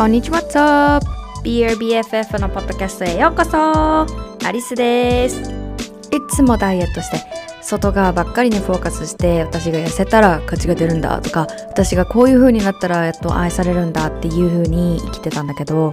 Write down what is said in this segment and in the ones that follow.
こんにちは、What's up? BRBFF のポッドキャストへようこそアリスですいつもダイエットして外側ばっかりにフォーカスして私が痩せたら価値が出るんだとか私がこういう風になったらやっと愛されるんだっていう風に生きてたんだけど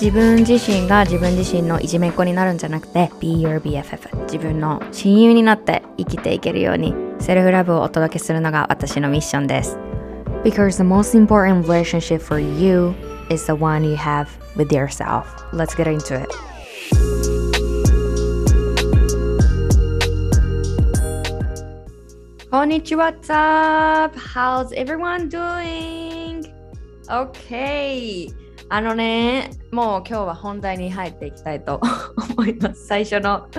自分自身が自分自身のいじめっ子になるんじゃなくて Be your BFF 自分の親友になって生きていけるようにセルフラブをお届けするのが私のミッションです Because the most important relationship for you is the one you have with yourself Let's get into itこんにちは What's up? How's everyone doing? Okay あのね、もう今日は本題に入っていきたいと 思います。最初の、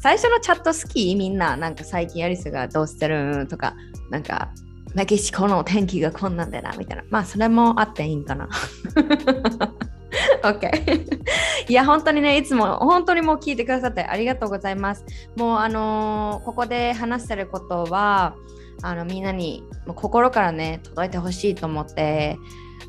最初のチャット好き？みんな、なんか最近アリスがどうしてる？とか、なんかメキシコの天気がこんなんだなみたいな。まあそれもあっていいんかな。OK いや本当にねいつも本当にもう聞いてくださってありがとうございますもうあのー、ここで話してることはあのみんなに心からね届いてほしいと思って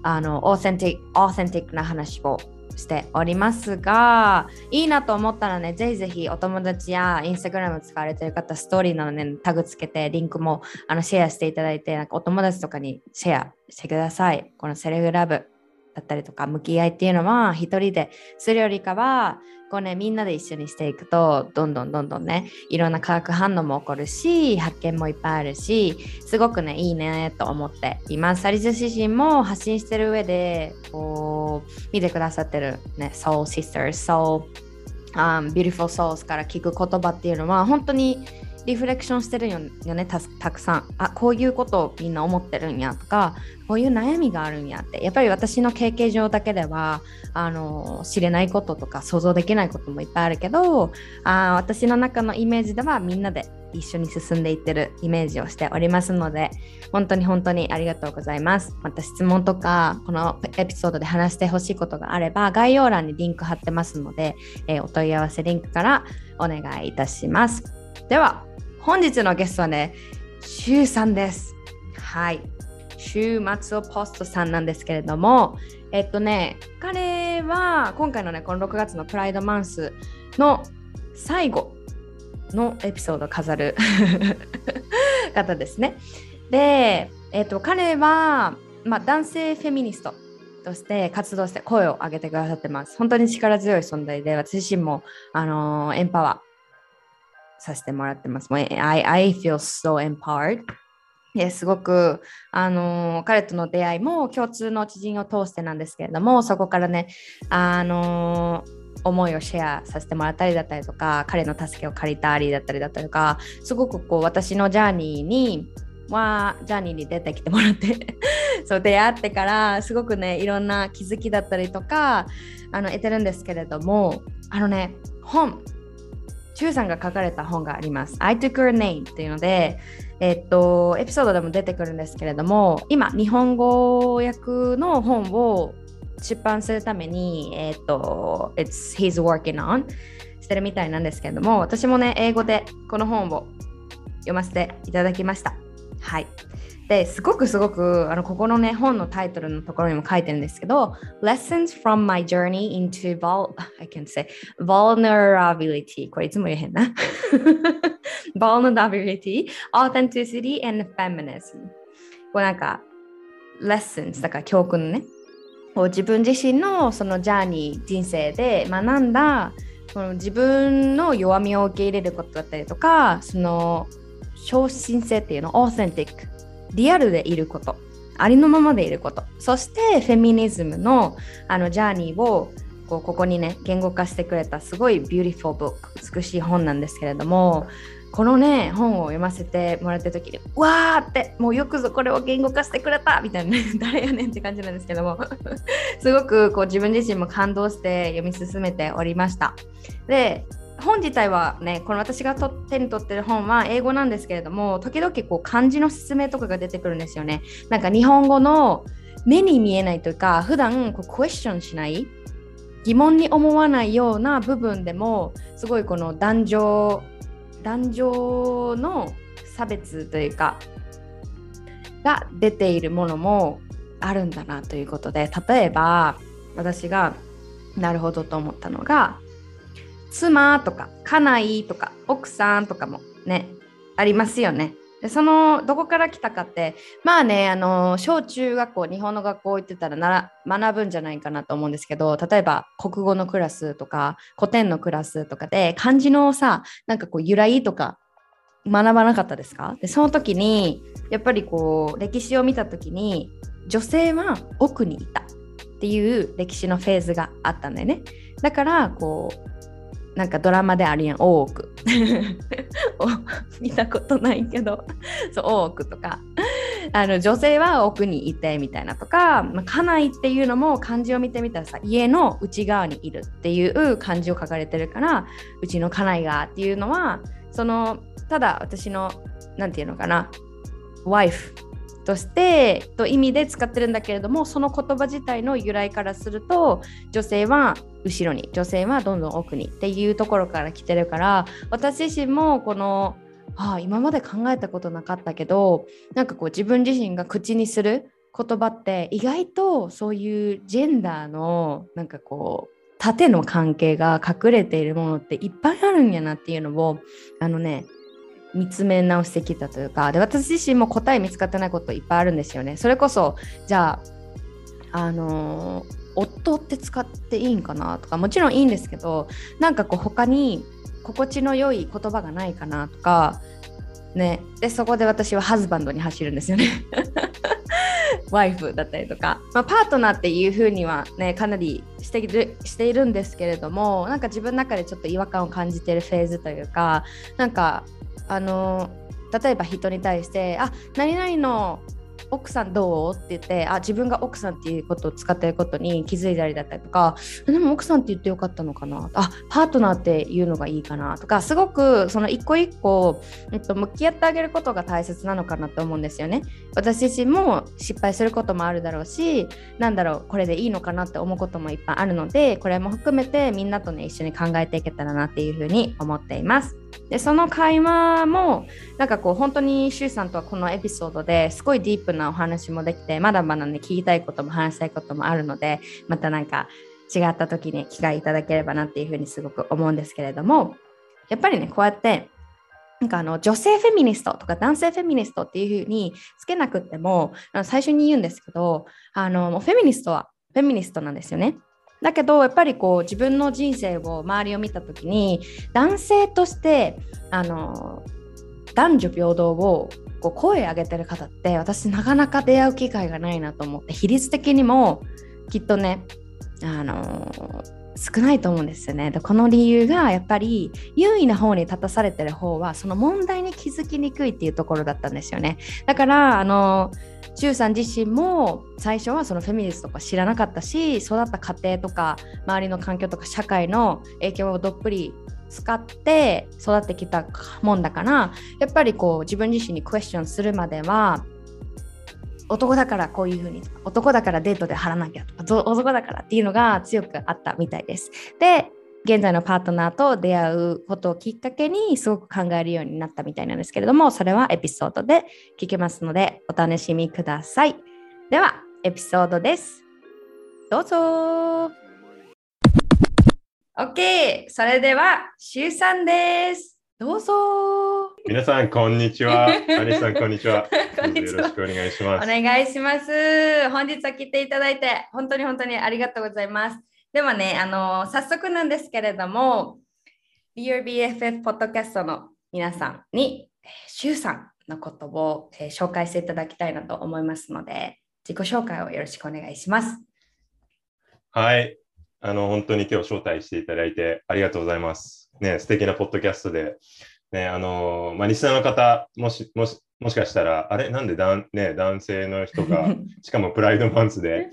あの authentic authentic な話をしておりますがいいなと思ったらねぜひぜひお友達やインスタグラム使われてる方ストーリーなのねタグつけてリンクもあのシェアしていただいてなんかお友達とかにシェアしてください。この self-love。だったりとか向き合いっていうのは一人でするよりかはこうねみんなで一緒にしていくとどんどんどんどんねいろんな化学反応も起こるし発見もいっぱいあるしすごくねいいねと思っています。サリズ自身も発信してる上でこう見てくださってるね Soul Sisters Soul、um, Beautiful Souls から聞く言葉っていうのは本当にリフレクションしてるよねたくさん。あこういうことをみんな思ってるんやとかこういう悩みがあるんやって。やっぱり私の経験上だけではあの知れないこととか想像できないこともいっぱいあるけどあ私の中のイメージではみんなで一緒に進んでいってるイメージをしておりますので本当に本当にありがとうございます。また質問とかこのエピソードで話してほしいことがあれば概要欄にリンク貼ってますので、えー、お問い合わせリンクからお願いいたします。では本日のゲストはね、シュウさんです。はい。週末をポストさんなんですけれども、えっとね、彼は今回のね、この6月のプライドマンスの最後のエピソードを飾る 方ですね。で、えっと、彼は、まあ、男性フェミニストとして活動して声を上げてくださってます。本当に力強い存在で、私自身も、あのー、エンパワー。させてもらってます。I, I feel so empowered. すごく、あの、彼との出会いも共通の知人を通してなんですけれども、そこからね、あの、思いをシェアさせてもらったりだったりとか、彼の助けを借りたりだったりだったりとか、すごくこう私のジャーニーにはジャーニーに出てきてもらって そう出会ってからすごくねいろんな気づきだったりとかあの得てるんですけれどもあのね本チューさんが書かれた本があります。I took her name っていうので、えっと、エピソードでも出てくるんですけれども、今、日本語訳の本を出版するために、えっと、It's he's working on してるみたいなんですけれども、私もね、英語でこの本を読ませていただきました。はい。ですごくすごくあのここのね本のタイトルのところにも書いてるんですけど Lessons from my journey into vol I can say vulnerability. これいつも言えへんな。Vulnerability authenticity and feminism. これなんか lessons だから教訓ね自分自身のそのジャーニー人生で学んだその自分の弱みを受け入れることだったりとかその昇進性っていうのオーセンティックリアルでいることありのままでいること。そしてフェミニズムのあの journey をこうここにね言語化してくれたすごい beautiful book 美しい本なんですけれどもこのね本を読ませてもらった時にわーってもうよくぞこれを言語化してくれたみたいなね 誰やねんって感じなんですけども すごくこう自分自身も感動して読み進めておりました。で本自体はねこの私がと手に取ってる本は英語なんですけれども時々こう漢字の説明とかが出てくるんですよね。なんか日本語の目に見えないというか普段こうクエスチョンしない疑問に思わないような部分でもすごいこの男女男女の差別というかが出ているものもあるんだなということで例えば私がなるほどと思ったのが妻とか家内とか奥さんとかもねありますよね。でそのどこから来たかってまあねあの小中学校日本の学校行ってたらなら学ぶんじゃないかなと思うんですけど例えば国語のクラスとか古典のクラスとかで漢字のさなんかこう由来とか学ばなかったですか？でその時にやっぱりこう歴史を見た時に女性は奥にいたっていう歴史のフェーズがあったんだよねだからこうなんかドラマであるやん多く 見たことないけど。そう多くとか。あの女性は奥にいてみたいなとか、まあ、家内っていうのも漢字を見てみたらさ家の内側にいるっていう漢字を書かれてるからうちの家内がっていうのはそのただ私の何て言うのかなワイフとしてと意味で使ってるんだけれどもその言葉自体の由来からすると女性は後ろに女性はどんどん奥にっていうところから来てるから私自身もこのああ今まで考えたことなかったけどなんかこう自分自身が口にする言葉って意外とそういうジェンダーのなんかこう縦の関係が隠れているものっていっぱいあるんやなっていうのをあのね見つめ直してきたというかで私自身も答え見つかってないこといっぱいあるんですよね。それこそじゃああのー、夫って使っていいんかなとかもちろんいいんですけどなんかこう他に心地の良い言葉がないかなとかね。でそこで私はハズバンドに走るんですよね。ワイフだったりとか、まあ、パートナーっていう風にはねかなりしているしているんですけれどもなんか自分の中でちょっと違和感を感じてるフェーズというかなんかあの例えば人に対して「あ何々の奥さんどう?」って言ってあ自分が奥さんっていうことを使ってることに気づいたりだったりとかでも奥さんって言ってよかったのかなあパートナーっていうのがいいかな？とかすごくその一個一個、えっと、向き合ってあげることが大切なのかなと思うんですよね。私自身も失敗することもあるだろうしなんだろうこれでいいのかなって思うこともいっぱいあるのでこれも含めてみんなとね一緒に考えていけたらなっていうふうに思っています。でその会話もなんかこう本当にシュウさんとはこのエピソードですごいディープなお話もできてまだまだね聞きたいことも話したいこともあるのでまたなんか違った時に機会いただければなっていうふうにすごく思うんですけれどもやっぱりねこうやってなんかあの女性フェミニストとか男性フェミニストっていうふうにつけなくっても最初に言うんですけどあのフェミニストはフェミニストなんですよね。だけどやっぱりこう自分の人生を周りを見た時に男性としてあの男女平等をこう声上げてる方って私なかなか出会う機会がないなと思って比率的にもきっとねあの少ないと思うんですよね。でこの理由がやっぱり優位な方に立たされてる方はその問題に気づきにくいっていうところだったんですよね。だからあの周さん自身も最初はそのフェミニストとか知らなかったし育った家庭とか周りの環境とか社会の影響をどっぷり使って育ってきたもんだからやっぱりこう自分自身にクエスチョンするまでは男だからこういうふうに男だからデートで貼らなきゃとか男だからっていうのが強くあったみたいです。で現在のパートナーと出会うことをきっかけにすごく考えるようになったみたいなんですけれどもそれはエピソードで聞けますのでお楽しみください。ではエピソードです。どうぞ OK! それでは、しゅうさんです。どうぞ皆さん、こんにちは。アニさん、こんにちは。こんにちは。よろしくお願いします。お願いします。本日は来ていただいて、本当に本当にありがとうございます。でもね、あの早速なんですけれども、BRBFF ポッドキャストの皆さんに、しゅうさんのことを、えー、紹介していただきたいなと思いますので、自己紹介をよろしくお願いします。はい。あの、本当に今日招待していただいてありがとうございます。ね、素敵なポッドキャストで、ね、あの、まあ、リスナーの方、もし、もし、もしかしたら、あれ？なんでだん、ね、男性の人が、しかもプライドマンスで、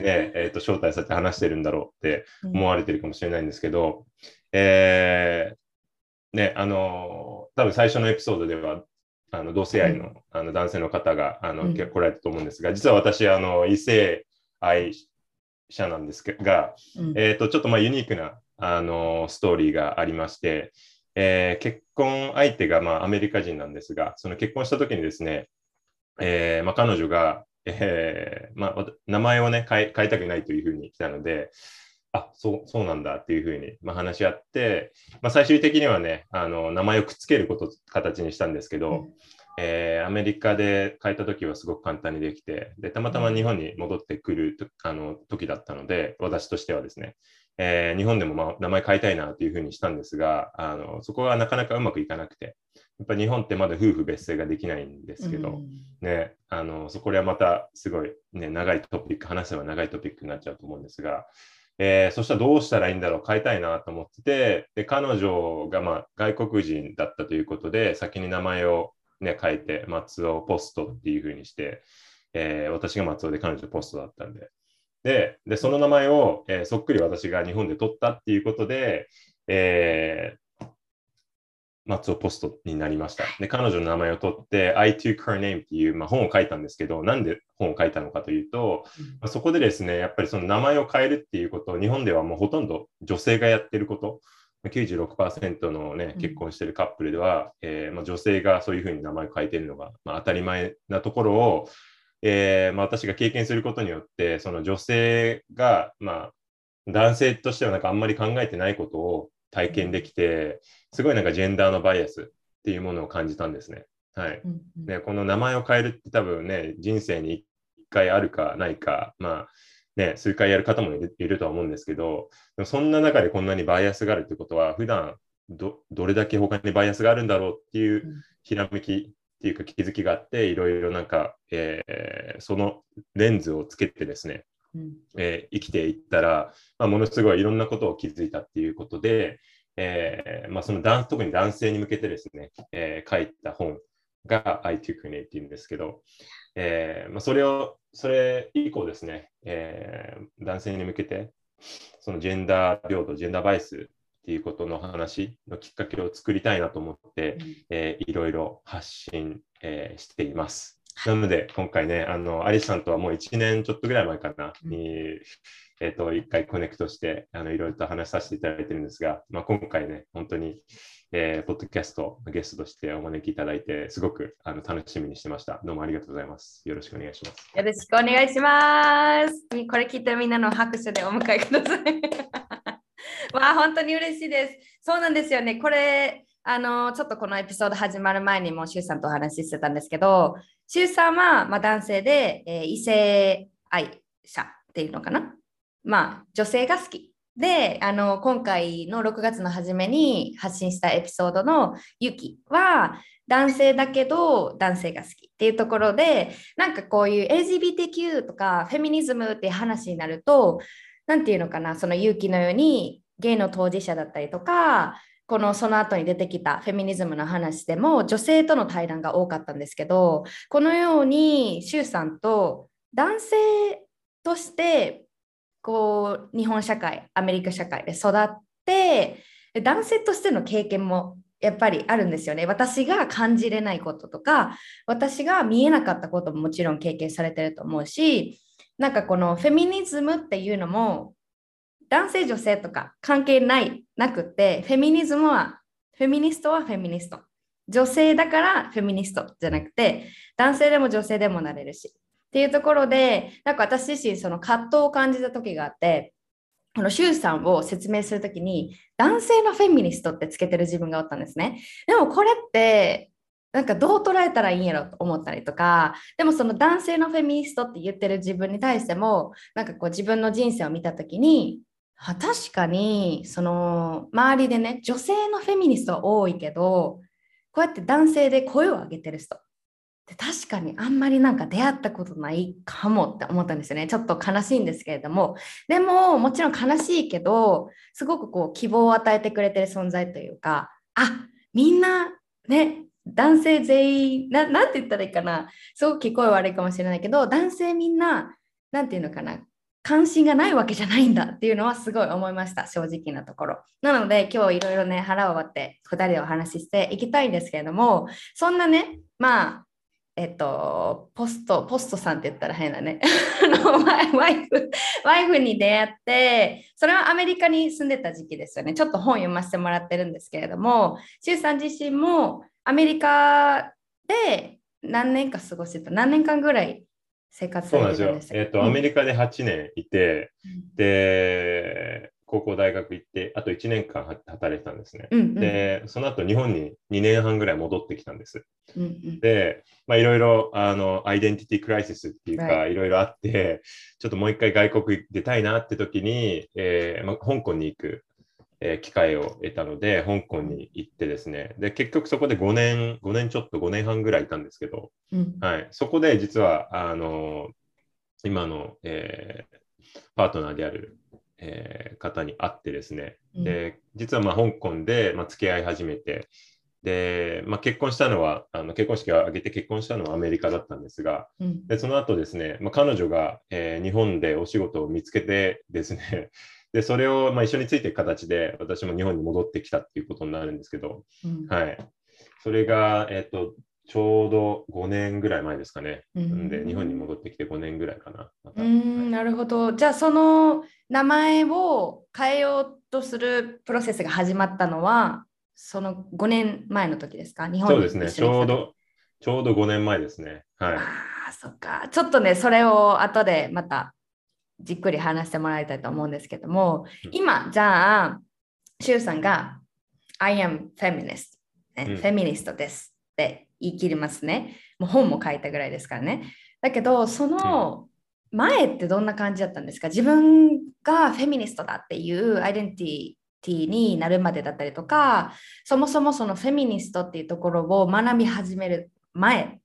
ね、えっ、ー、と、招待されて話してるんだろうって思われてるかもしれないんですけど、うん、えー、ね、あの、多分最初のエピソードでは、あの同性愛の,、あの男性の方があの、うん。来られたと思うんですが、実は私、あの異性愛者なんですが、うん。えー、とちょっとまあユニークなあのストーリーがありまして、えー結婚相手がまあアメリカ人なんですが、その結婚した時にですね、えーまあ、彼女が、えーまあ、名前をね変え変えたくないというふうに来たので、あそうそうなんだっていうふうに、まあ、話し合って、まあ、最終的にはねあの名前をくっつけることを形にしたんですけど、えーアメリカで変えた時はすごく簡単にできてでたまたま日本に戻ってくるとあの時だったので私としてはですね、えー日本でも、まあ、名前変えたいなというふうにしたんですがあのそこはなかなかうまくいかなくてやっぱ日本ってまだ夫婦別姓ができないんですけど、うん。ね、あのそこではまたすごい、ね、長いトピック、話せば長いトピックになっちゃうと思うんですが、えーそしたらどうしたらいいんだろう、変えたいなと思ってて、で彼女が、まあ、外国人だったということで、先に名前を、ね、変えて、松尾ポストっていうふうにして、えー私が松尾で彼女ポストだったんで。で、でその名前を、えーそっくり私が日本で取ったっていうことで、えー松尾ポストになりました。で、彼女の名前を取って、I took her name っていう、まあ、本を書いたんですけど、なんで本を書いたのかというと、まあそこでですね、やっぱりその名前を変えるっていうことを日本ではもうほとんど女性がやってること、まあ96%の、ねうん、結婚してるカップルでは、えーまあ、女性がそういうふうに名前を変えているのが、まあ、当たり前なところを、えーまあ、私が経験することによって、その女性が、まあ、男性としてはなんかあんまり考えてないことを体験できて、すごいなんかジェンダーのバイアスっていうものを感じたんですね。はい。うんうんね、この名前を変えるって多分ね、人生に一回あるかないか、まあね、数回やる方もいるいるとは思うんですけど、そんな中でこんなにバイアスがあるってことは、普段どどれだけ他にバイアスがあるんだろうっていううん。ひらめきっていうか気づきがあって、いろいろなんか、えーそのレンズをつけてですね、うん。えー生きていったら、まあ、ものすごいいろんなことを気づいたっていうことで、えーまあ、その男特に男性に向けてですね、えー書いた本が I n a っていうんですけど、えーまあ、それを、それ以降ですね、えー男性に向けて、そのジェンダー平等、ジェンダーバイスっていうことの話のきっかけを作りたいなと思って、えーいろいろ発信、えーしています。なので、今回ね、あの、アリスさんとはもう1年ちょっとぐらい前かな、うんに、えっ、と、一回コネクトして、あの、いろいろと話させていただいてるんですが、まあ、今回ね、本当に、えーポッドキャストのゲストとしてお招きいただいて、すごくあの楽しみにしてました。どうもありがとうございます。よろしくお願いします。よろしくお願いします。これ聞いてみんなの拍手でお迎えください。わあ、本当に嬉しいです。そうなんですよね。これ、あの、ちょっとこのエピソード始まる前にも、シュウさんとお話ししてたんですけど、シュウさんは、まあ、男性で、えー異性愛者っていうのかな？まあ、女性が好き。で、あの、今回の6月の初めに発信したエピソードのユキは、男性だけど男性が好きっていうところで、なんかこういう LGBTQ とかフェミニズムって話になると、なんていうのかな、その勇気のようにゲイの当事者だったりとか、このその後に出てきたフェミニズムの話でも女性との対談が多かったんですけど、このように周さんと男性としてこう日本社会、アメリカ社会で育って、男性としての経験もやっぱりあるんですよね。私が感じれないこととか、私が見えなかったことももちろん経験されてると思うし、なんかこのフェミニズムっていうのも男性女性とか関係ないなくてフェミニズムはフェミニストはフェミニスト女性だからフェミニストじゃなくて男性でも女性でもなれるしっていうところでなんか私自身その葛藤を感じた時があってこのシュウさんを説明するときに男性のフェミニストってつけてる自分がおったんですね。でもこれってなんかどう捉えたらいいんやろと思ったりとかでもその男性のフェミニストって言ってる自分に対してもなんかこう自分の人生を見た時に確かにその周りでね女性のフェミニストは多いけどこうやって男性で声を上げてる人。って確かにあんまりなんか出会ったことないかもって思ったんですよね。ちょっと悲しいんですけれども。でももちろん悲しいけどすごくこう希望を与えてくれてる存在というかあみんなね男性全員ななんて言ったらいいかな。すごく聞こえ悪いかもしれないけど男性みんななんていうのかな。関心がないわけじゃないんだっていうのはすごい思いました。正直なところ。なので今日いろいろね腹を割って2人でお話ししていきたいんですけれどもそんなねまあえっと、ポスト、ポストさんって言ったら変だね。ワイフ、ワイフに出会って、それはアメリカに住んでた時期ですよね。ちょっと本読ませてもらってるんですけれども、シュウさん自身もアメリカで何年か過ごしてた、何年間ぐらい生活されてたんですか？えっ、と、アメリカで8年いて、うん、で、高校大学行って、あと1年間働いてたんですね。うんうん、で、その後日本に2年半ぐらい戻ってきたんです。うんうん、で、まあいろいろ、あの、アイデンティティクライシスっていうか、い。ろいろあって、ちょっともう一回外国出たいなって時に、えーまあ、香港に行く、えー、機会を得たので、香港に行ってですね、で、結局そこで5年、5年ちょっと5年半ぐらいいたんですけど、うん、はい、そこで実は、あの、今の、えー、パートナーであるえー、方に会ってですね、うん、で実はまあ香港でまあ付き合い始めて、で、まあ、結婚したのは、あの結婚式を挙げて結婚したのはアメリカだったんですが、うん、でその後ですね、まあ、彼女が、えー、日本でお仕事を見つけてですね、でそれをまあ一緒についていく形で私も日本に戻ってきたっていうことになるんですけど、うん、はい、それが、えっ、ー、とちょうど5年ぐらい前ですかね。うん、で、日本に戻ってきて5年ぐらいかな。ま、うん、なるほど。じゃあ、その名前を変えようとするプロセスが始まったのは、その5年前の時ですか？日本そうですね。ちょうど、ちょうど5年前ですね。はい。ああ、そっか。ちょっとね、それを後でまたじっくり話してもらいたいと思うんですけども、うん、今、じゃあ、シュウさんが I am feminist、フェミニストですって言い切りますね。もう本も書いたぐらいですからね。だけど、その前ってどんな感じだったんですか？自分がフェミニストだっていうアイデンティティになるまでだったりとか、そもそもそのフェミニストっていうところを学び始める前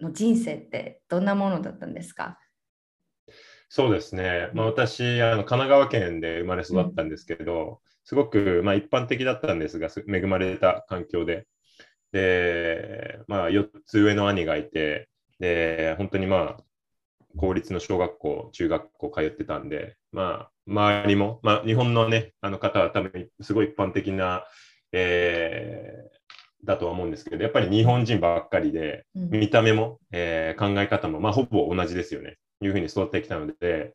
の人生ってどんなものだったんですか？そうですね、まあ、私あの、神奈川県で生まれ育ったんですけど、うん、すごく、まあ、一般的だったんですが、恵まれた環境で、で、まあ、4つ上の兄がいて、で、本当にまあ、公立の小学校、中学校通ってたんで、まあ、周りも、まあ、日本のね、あの方は多分すごい一般的な、えー、だとは思うんですけど、やっぱり日本人ばっかりで、見た目も、えー、考え方も、まあ、ほぼ同じですよね。いうふうに育ってきたので、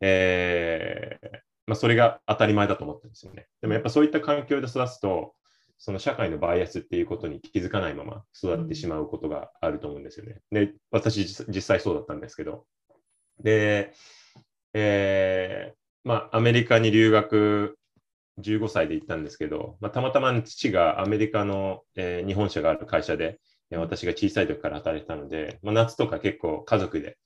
えーまあ、それが当たり前だと思ったんですよね。でもやっぱそういった環境で育つと、その社会のバイアスっていうことに気づかないまま育ってしまうことがあると思うんですよね。で、私実際そうだったんですけど。で、えー、まあ、アメリカに留学15歳で行ったんですけど、まあ、たまたま父がアメリカの、えー、日本社がある会社で、私が小さい時から働いてたので、まあ、夏とか結構家族で、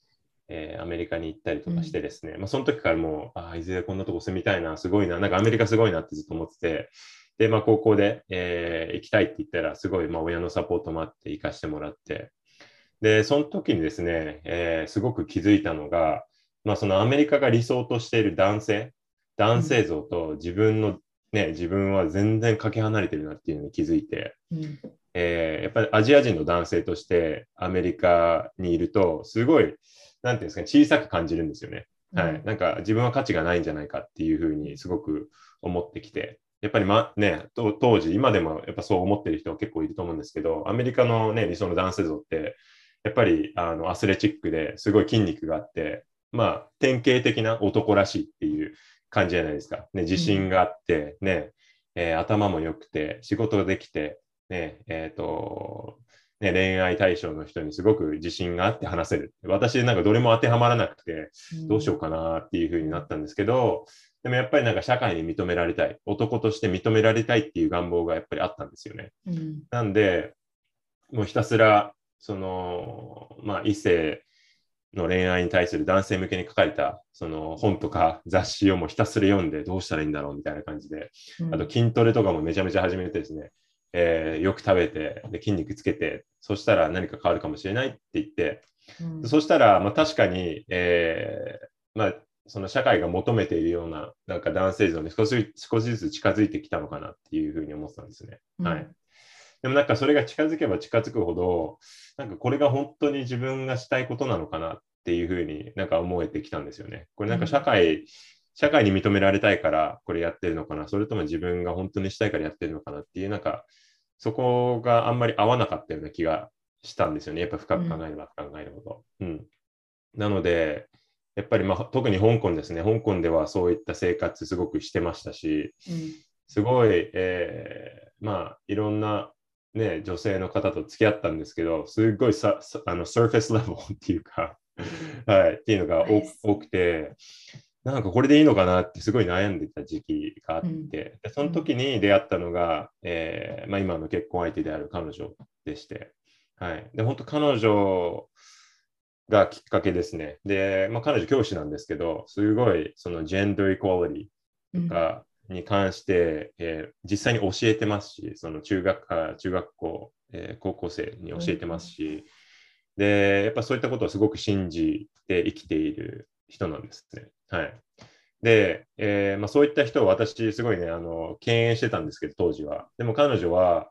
えー、アメリカに行ったりとかしてですね、うん、まあ、その時からもう、ああ、いずれこんなとこ住みたいな、すごいな、なんかアメリカすごいなってずっと思ってて、で、まあ、高校で、えー、行きたいって言ったら、すごい、まあ、親のサポートもあって行かしてもらって、で、その時にですね、えー、すごく気づいたのが、まあ、そのアメリカが理想としている男性、男性像と自分の、ね、自分は全然かけ離れてるなっていうのに気づいて、うん、えー、やっぱりアジア人の男性としてアメリカにいると、すごい、なんていうんですかね、小さく感じるんですよね。はい。なんか自分は価値がないんじゃないかっていうふうにすごく思ってきて。やっぱり、ま、ね、当時、今でもやっぱそう思ってる人は結構いると思うんですけど、アメリカの、ね、理想の男性像って、やっぱりあのアスレチックですごい筋肉があって、まあ、典型的な男らしいっていう感じじゃないですか。ね、自信があって、ね、えー、頭も良くて、仕事ができて、ね、えっ、ー、と、ね、恋愛対象の人にすごく自信があって話せる。私なんかどれも当てはまらなくて、どうしようかなっていうふうになったんですけど、でもやっぱりなんか社会に認められたい、男として認められたいっていう願望がやっぱりあったんですよね。うん、なんで、もうひたすら、その、まあ異性の恋愛に対する男性向けに書かれたその本とか雑誌をもうひたすら読んでどうしたらいいんだろうみたいな感じで、うん、あと筋トレとかもめちゃめちゃ始めてですね、えー、よく食べてで筋肉つけて、そしたら何か変わるかもしれないって言って、うん、そしたら、まあ、確かに、えーまあ、その社会が求めているようななんか男性像に少し少しずつ近づいてきたのかなっていうふうに思ってたんですね。うん、はい。でもなんかそれが近づけば近づくほど、なんかこれが本当に自分がしたいことなのかなっっていうふうになんか思えてきたんですよね。これなんか社会、うん、社会に認められたいからこれやってるのかな、それとも自分が本当にしたいからやってるのかなっていう、なんかそこがあんまり合わなかったような気がしたんですよね。やっぱ深く考えれば考えるほど。うん、うん、なので、やっぱり、まあ、特に香港ですね。香港ではそういった生活すごくしてましたし、うん、すごい、えー、まあ、いろんな、ね、女性の方と付き合ったんですけど、すごいさあのサーフェスレベルっていうかはい、っていうのが多くて、なんかこれでいいのかなってすごい悩んでた時期があって、うん、でその時に出会ったのが、えーまあ、今の結婚相手である彼女でして、はい、で本当彼女がきっかけですね。で、まあ、彼女教師なんですけど、すごいそのジェンダーイコーリティとかに関して、うん、えー、実際に教えてますし、その中学あ中学校、えー、高校生に教えてますし、うん、で、やっぱそういったことをすごく信じて生きている人なんですね。はい。で、えー、まあ、そういった人を私、すごいね、あの、敬遠してたんですけど、当時は。でも彼女は、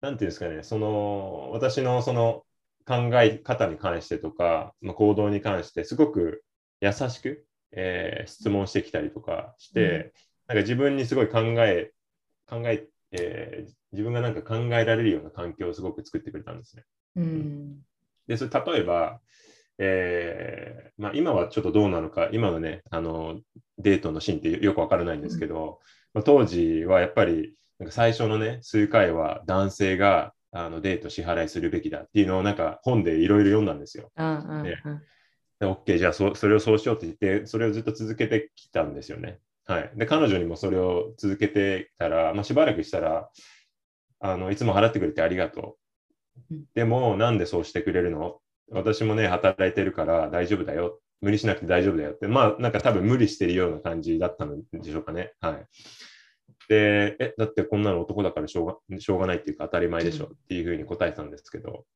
なんていうんですかね、その、私のその考え方に関してとか、まあ、行動に関してすごく優しく、えー、質問してきたりとかして、うん、なんか自分にすごい考え、考え、えー、自分がなんか考えられるような環境をすごく作ってくれたんですね。うん、で、それ例えば、えーまあ、今はちょっとどうなのか、今のね、あのデートのシーンってよくわからないんですけど、うん、まあ、当時はやっぱりなんか最初のね、数回は男性があのデート支払いするべきだっていうのをなんか本でいろいろ読んだんですよ。ね、OK、じゃあそそれをそうしようって言って、それをずっと続けてきたんですよね。はい。で、彼女にもそれを続けてたら、まあ、しばらくしたら、あのいつも払ってくれてありがとう。でも、なんでそうしてくれるの？私もね、働いてるから大丈夫だよ。無理しなくて大丈夫だよって。まあ、なんか多分無理してるような感じだったのでしょうかね。はい。で、え、だってこんなの男だからしょうがしょうがないっていうか当たり前でしょっていうふうに答えたんですけど、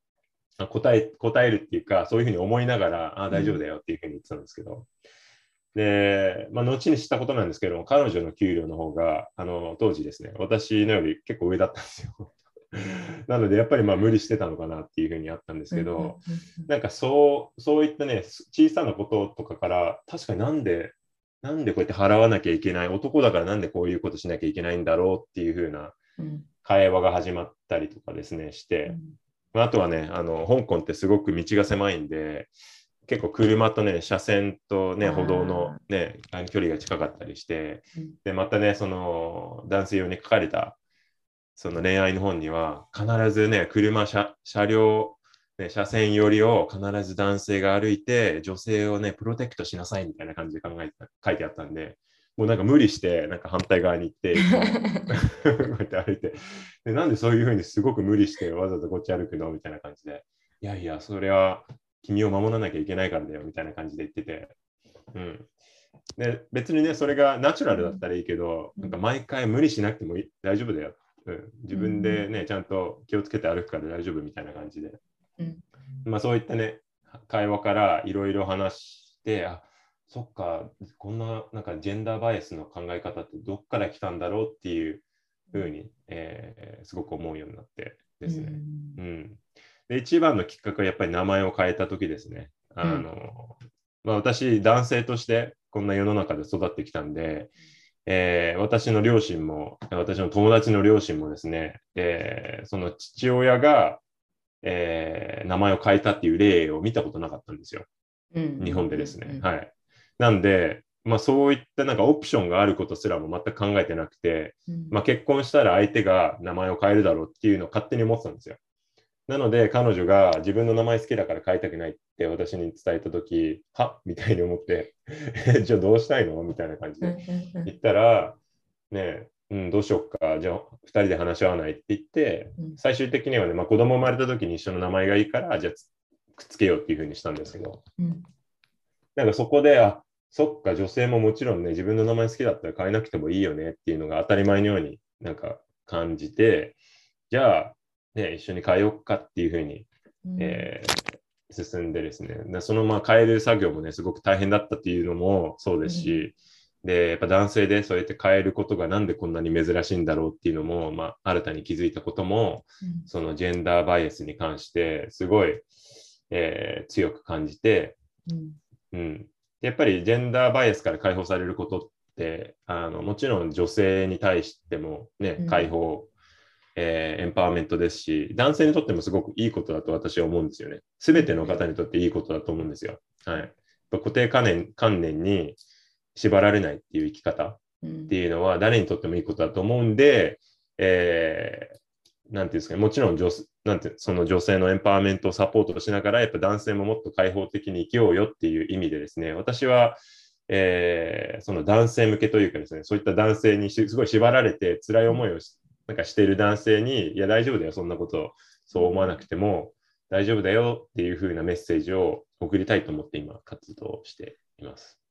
うん、答え答えるっていうか、そういうふうに思いながら、ああ、大丈夫だよっていうふうに言ってたんですけど、で、まあ、後に知ったことなんですけども、彼女の給料の方が、あの、当時ですね、私のより結構上だったんですよ。なので、やっぱりまあ無理してたのかなっていうふうにあったんですけど、なんかそう、そういったね、小さなこととかから、確かになんでなんでこうやって払わなきゃいけない男だからなんでこういうことしなきゃいけないんだろうっていう風な会話が始まったりとかですねして、うん、あとはねあの香港ってすごく道が狭いんで結構車とね車線とね歩道のね距離が近かったりして、うん、でまたねその男性用に書かれたその恋愛の本には必ずね車車車両ね、車線寄りを必ず男性が歩いて、女性をね、プロテクトしなさいみたいな感じで考えて書いてあったんで、もうなんか無理して、なんか反対側に行って、こうやって歩いて。で、なんでそういうふうにすごく無理してわざわざこっち歩くの？みたいな感じで、いやいや、それは君を守らなきゃいけないからだよみたいな感じで言ってて、うん。で、別にね、それがナチュラルだったらいいけど、なんか毎回無理しなくても大丈夫だよ。うん、自分でね、ちゃんと気をつけて歩くから大丈夫みたいな感じでまあ、そういったね、会話からいろいろ話して、あそっか、こんななんかジェンダーバイアスの考え方ってどっから来たんだろうっていうふうに、えー、すごく思うようになってですね。うん、うん、で一番のきっかけはやっぱり名前を変えた時ですね。あの、うん、まあ、私、男性としてこんな世の中で育ってきたんで、えー、私の両親も、私の友達の両親もですね、えー、その父親がえー、名前を変えたっていう例を見たことなかったんですよ。うん、日本でですね。はい。なんで、まあ、そういったなんかオプションがあることすらも全く考えてなくて、うん、まあ、結婚したら相手が名前を変えるだろうっていうのを勝手に思ってたんですよ。なので彼女が自分の名前好きだから変えたくないって私に伝えた時は？みたいに思って じゃあどうしたいの？みたいな感じで言ったらねうん、どうしようか、じゃあ2人で話し合わないって言って、最終的にはね、まあ、子供生まれた時に一緒の名前がいいから、じゃあくっつけようっていうふうにしたんですけど、うん、なんかそこで、あそっか、女性ももちろんね、自分の名前好きだったら変えなくてもいいよねっていうのが当たり前のようになんか感じて、じゃあ、ね、一緒に変えようかっていうふうに、うん、えー、進んでですね、そのまあ変える作業もね、すごく大変だったっていうのもそうですし、うんで、やっぱ男性でそうやって変えることがなんでこんなに珍しいんだろうっていうのも、まあ、新たに気づいたことも、うん、そのジェンダーバイアスに関してすごい、えー、強く感じて、うん。うん、やっぱりジェンダーバイアスから解放されることってあのもちろん女性に対しても、ねうん、解放、えーエンパワーメントですし男性にとってもすごくいいことだと私は思うんですよね。すべての方にとっていいことだと思うんですよ。はい、固定観念観念に縛られないっていう生き方うんっていうのは誰にとってもいいことだと思うんで、えーなんていうんですかね、もちろん女なんてその女性のエンパワーメントをサポートしながら、やっぱ男性ももっと開放的に生きようよっていう意味でですね、私は、えーその男性向けというかですね、そういった男性にしすごい縛られて辛い思いをしなんかしている男性に、いや大丈夫だよ、そんなことそう思わなくても大丈夫だよっていう風なメッセージを送りたいと思って今活動しています。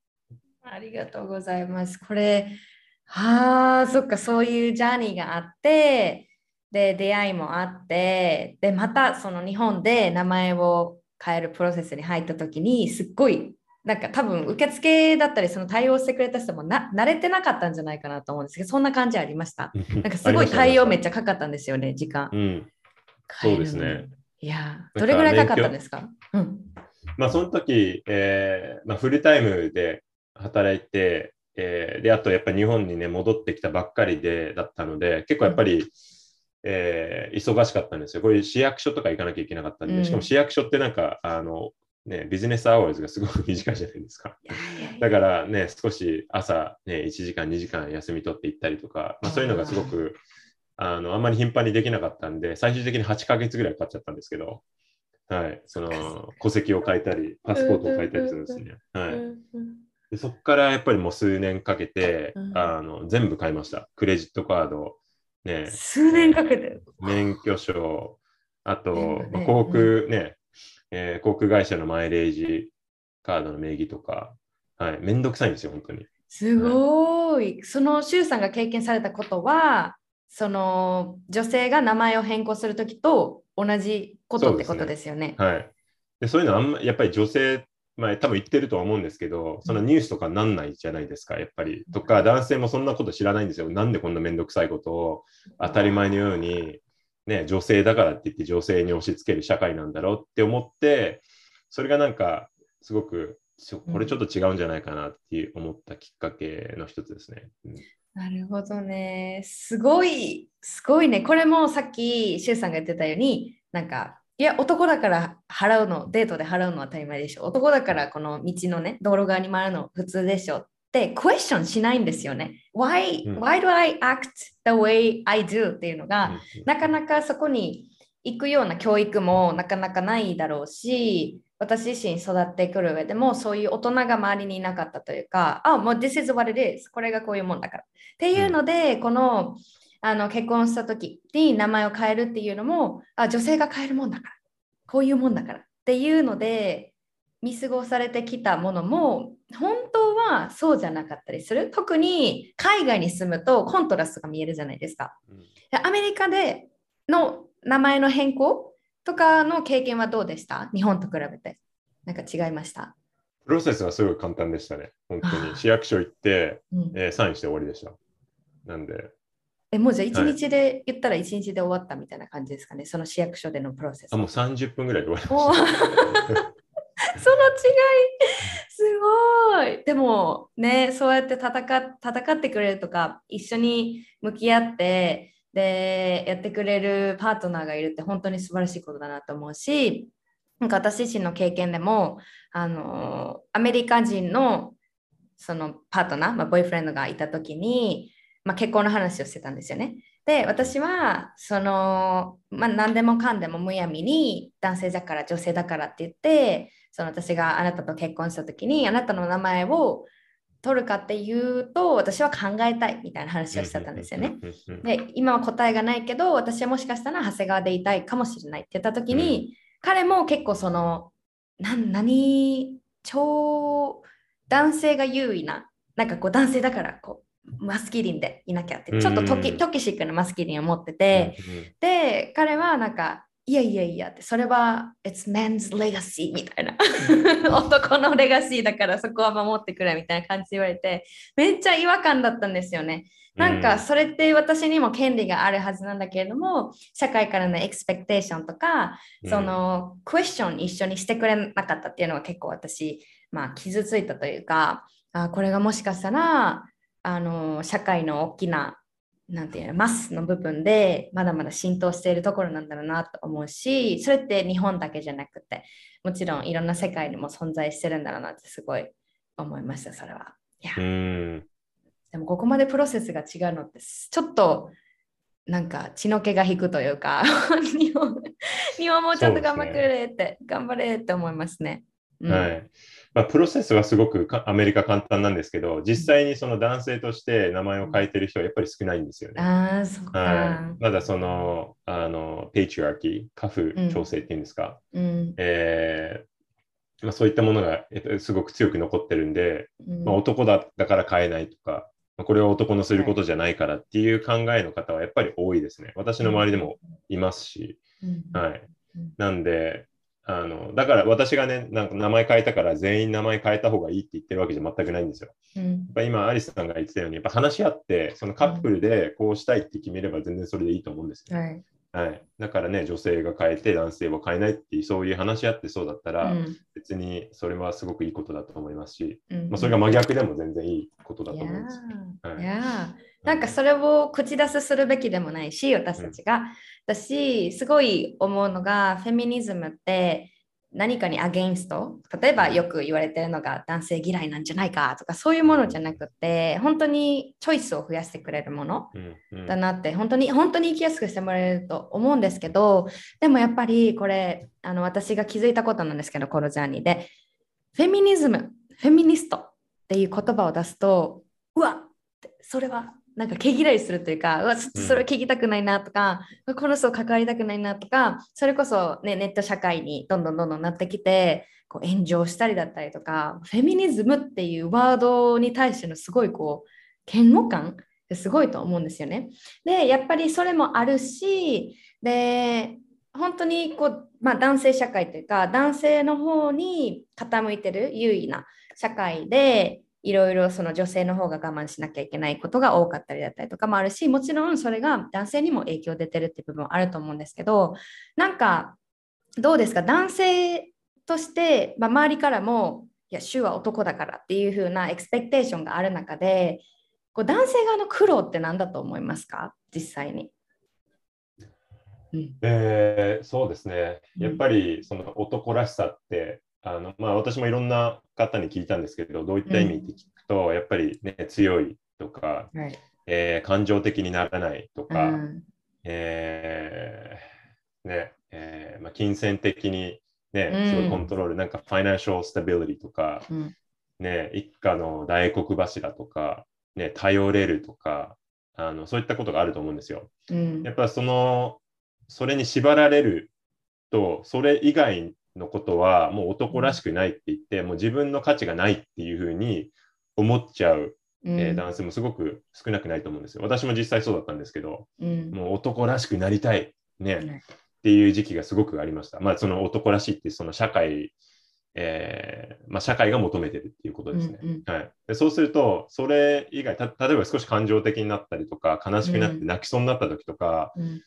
ありがとうございます。これ、はあ、そっか、そういうジャーニーがあって、で、出会いもあって、で、またその日本で名前を変えるプロセスに入った時に、すっごい、なんか多分受付だったり、その対応してくれた人もな慣れてなかったんじゃないかなと思うんですけど、そんな感じありました。ななんかすごい対応めっちゃかかったんですよね、時間。うん、そうですね。いやどれぐらいかかったんですか？うん。まあ、その時、えーまあ、フルタイムで働いて、えーで、あとやっぱり日本にね、戻ってきたばっかりで、だったので、結構やっぱり、えー忙しかったんですよ。これ市役所とか行かなきゃいけなかったんで、うんしかも市役所ってなんか、あの、ね、ビジネスアワーズがすごく短いじゃないですか。だからね、少し朝、ね、1時間、2時間休み取って行ったりとか、まあ、そういうのがすごく、あの、あんまり頻繁にできなかったんで、最終的に8ヶ月ぐらいかかっちゃったんですけど、はい、その、戸籍を変えたり、パスポートを変えたりするんですね。はい。でそこからやっぱりもう数年かけて、うんあの全部買いました。クレジットカード、ね、数年かけて？免許証、あと、ねまあ航空ね、えー航空会社のマイレージカードの名義とか、はい、めんどくさいんですよ、本当に。すごい。その周さんが経験されたことは、その女性が名前を変更するときと同じことってことですよね。はい。でそういうのはあんま、やっぱり女性、まあ多分言ってるとは思うんですけど、そのニュースとかなんないじゃないですか、やっぱり。とか、男性もそんなこと知らないんですよ。なんでこんなめんどくさいことを当たり前のように、ね、女性だからって言って女性に押し付ける社会なんだろうって思って、それがなんか、すごく、これちょっと違うんじゃないかなっていう思ったきっかけの一つですね。うんなるほどね。すごい、すごいね。これもさっき周さんが言ってたように、なんか、いや、男だから払うの、デートで払うのは当たり前でしょ。男だからこの道のね、道路側に回るの普通でしょ。ってクエスチョンしないんですよね。Why,、うん why do I act the way I do? っていうのが、なかなかそこに行くような教育もなかなかないだろうし、私自身育ってくる上でもそういう大人が周りにいなかったというか、あ、もう This is what it is。これがこういうもんだから。っていうので、このあの結婚した時に名前を変えるっていうのも、あ、女性が変えるもんだから。こういうもんだから。っていうので、見過ごされてきたものも、本当はそうじゃなかったりする。特に海外に住むとコントラストが見えるじゃないですか。うんでアメリカでの名前の変更とかの経験はどうでした？日本と比べて。なんか違いました？プロセスはすごい簡単でしたね。本当に。市役所行って、うんえーサインして終わりでした。なんで、えもうじゃあ1はい。日で言ったら1日で終わったみたいな感じですかね、その市役所でのプロセス。あ、もう30分ぐらいで終わりまし その違い、すごい。でもね、そうやって戦っ戦ってくれるとか、一緒に向き合って、で、やってくれるパートナーがいるって本当に素晴らしいことだなと思うし、なんか私自身の経験でも、あの、アメリカ人のそのパートナー、まあ、ボーイフレンドがいた時に、まあ、結婚の話をしてたんですよね。で、私は、その、まあ、何でもかんでもむやみに男性だから女性だからって言って、その私があなたと結婚した時に、あなたの名前を取るかっていうと、私は考えたいみたいな話をしてたんですよね。。うんうんうんうんで、今は答えがないけど、私はもしかしたら長谷川でいたいかもしれないって言った時に、彼も結構その、なん何、超男性が優位な、なんかこう男性だからこう、マスキリンでいなきゃって、ちょっとトキ,、うん。トキシックなマスキリンを持ってて、で、彼はなんか、いやいやいやって、それは It's men's legacy みたいな。男のレガシーだからそこは守ってくれみたいな感じで言われて、めっちゃ違和感だったんですよね。なんかそれって私にも権利があるはずなんだけれども、社会からのエクスペクテーションとか、そのクエスチョン一緒にしてくれなかったっていうのは結構私、まあ傷ついたというか、あこれがもしかしたら、あの社会の大きななんていうのマスの部分でまだまだ浸透しているところなんだろうなと思うしそれって日本だけじゃなくてもちろんいろんな世界にも存在してるんだろうなってすごい思いましたそれは。でもここまでプロセスが違うのってちょっとなんか血の気が引くというか 日本日本もうちょっと頑張ってくれって、頑張れって思いますね。うんはい。まあ、プロセスはすごくかアメリカ簡単なんですけど、実際にその男性として名前を変えてる人はやっぱり少ないんですよね。ああ、そっか。はい、まだその、あの、ペイチュアーキー、家父調整っていうんですか、うん。えーまあ、そういったものがえっとすごく強く残ってるんで、うん。まあ、男だだから変えないとか、まあこれは男のすることじゃないからっていう考えの方はやっぱり多いですね。私の周りでもいますし、うん。はい。うん。なんで、あの、だから私がね、なんか名前変えたから全員名前変えた方がいいって言ってるわけじゃ全くないんですよ。うんやっぱ今、アリスさんが言ってたように、やっぱ話し合って、そのカップルでこうしたいって決めれば全然それでいいと思うんですよ。はいはい。だからね、女性が変えて男性は変えないっていう、そういう話し合ってそうだったら、うん別にそれはすごくいいことだと思いますし、うんまあ、それが真逆でも全然いいことだと思うんです。はいなんかそれを口出すするべきでもないし私たちが。だしすごい思うのがフェミニズムって何かにアゲインスト？例えばよく言われてるのが男性嫌いなんじゃないかとかそういうものじゃなくて本当にチョイスを増やしてくれるものうん。うん。だなって本当に本当に生きやすくしてもらえると思うんですけどでもやっぱりこれあの私が気づいたことなんですけどこのジャーニーで。フェミニズムフェミニストっていう言葉を出すとうわってそれはなんか毛嫌いするというかうわそれ聞きたくないなとか、この人関わりたくないなとかそれこそ、ね、ネット社会にどんどんどんどんなってきてこう炎上したりだったりとかフェミニズムっていうワードに対してのすごいこう嫌悪感ってすごいと思うんですよね。でやっぱりそれもあるしで本当にこう、まあ、男性社会というか男性の方に傾いてる優位な社会でいろいろその女性の方が我慢しなきゃいけないことが多かったりだったりとかもあるしもちろんそれが男性にも影響出てるって部分はあると思うんですけどなんかどうですか？男性として、まあ、周りからもいや州は男だからっていう風なエクスペクテーションがある中でこう男性側の苦労って何だと思いますか？実際に。うんえーそうですね。うんやっぱりその男らしさって、あのまあ、私もいろんな方に聞いたんですけど、どういった意味って聞くと、やっぱり、ね、強いとか、はい。えー感情的にならないとうか、ん。えーねえーまあ、金銭的に、ねうん。すごいコントロール、なんかファイナンシャルスタビリティとか、うん。ね、一家の大黒柱とか、ね、頼れるとかあの、そういったことがあると思うんですよ。うん。やっぱその、それに縛られると、それ以外のことはもう男らしくないって言って、もう自分の価値がないっていうふうに思っちゃう、えー男性もすごく少なくないと思うんですよ。私も実際そうだったんですけど、うん。もう男らしくなりたい、ね、うんっていう時期がすごくありました。まあ、その男らしいって、その社会、えーまあ、社会が求めてるっていうことですね。うん。はい、でそうすると、それ以外た、例えば少し感情的になったりとか、悲しくなってうん。泣きそうになった時とか、うん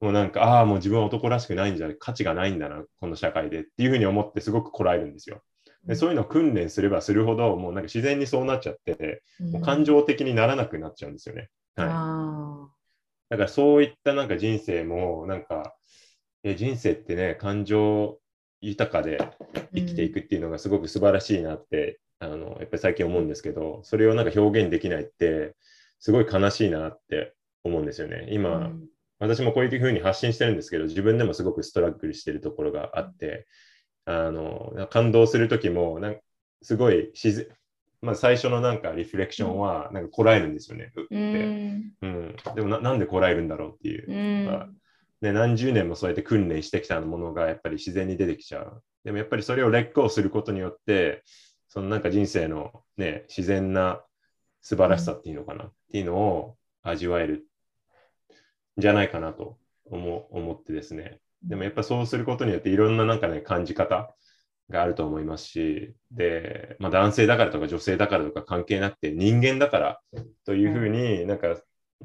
もうなんか、ああ、もう自分は男らしくないんじゃない、価値がないんだな、この社会でっていうふうに思ってすごくこらえるんですよ。でそういうのを訓練すればするほど、もうなんか自然にそうなっちゃって、もう感情的にならなくなっちゃうんですよね。はい、あだからそういったなんか人生も、なんか、え人生ってね、感情豊かで生きていくっていうのがすごく素晴らしいなって、あのやっぱり最近思うんですけど、それをなんか表現できないって、すごい悲しいなって思うんですよね。ー今、うん私もこういうふうに発信してるんですけど、自分でもすごくストラッグルしてるところがあって、あの感動するときもなんか、すごい自然、まあ、最初のなんかリフレクションはなんかこらえるんですよね。うんうん、でもななんでこらえるんだろうっていうう。んまあね、何十年もそうやって訓練してきたものがやっぱり自然に出てきちゃう。でもやっぱりそれを劣行することによって、そのなんか人生のね、自然な素晴らしさっていうのかな、っていうのを味わえるんじゃないかなと思う思ってですね。でもやっぱそうすることによっていろんななんかね、感じ方があると思いますし、で、まあ、男性だからとか女性だからとか関係なくて人間だからというふうになんか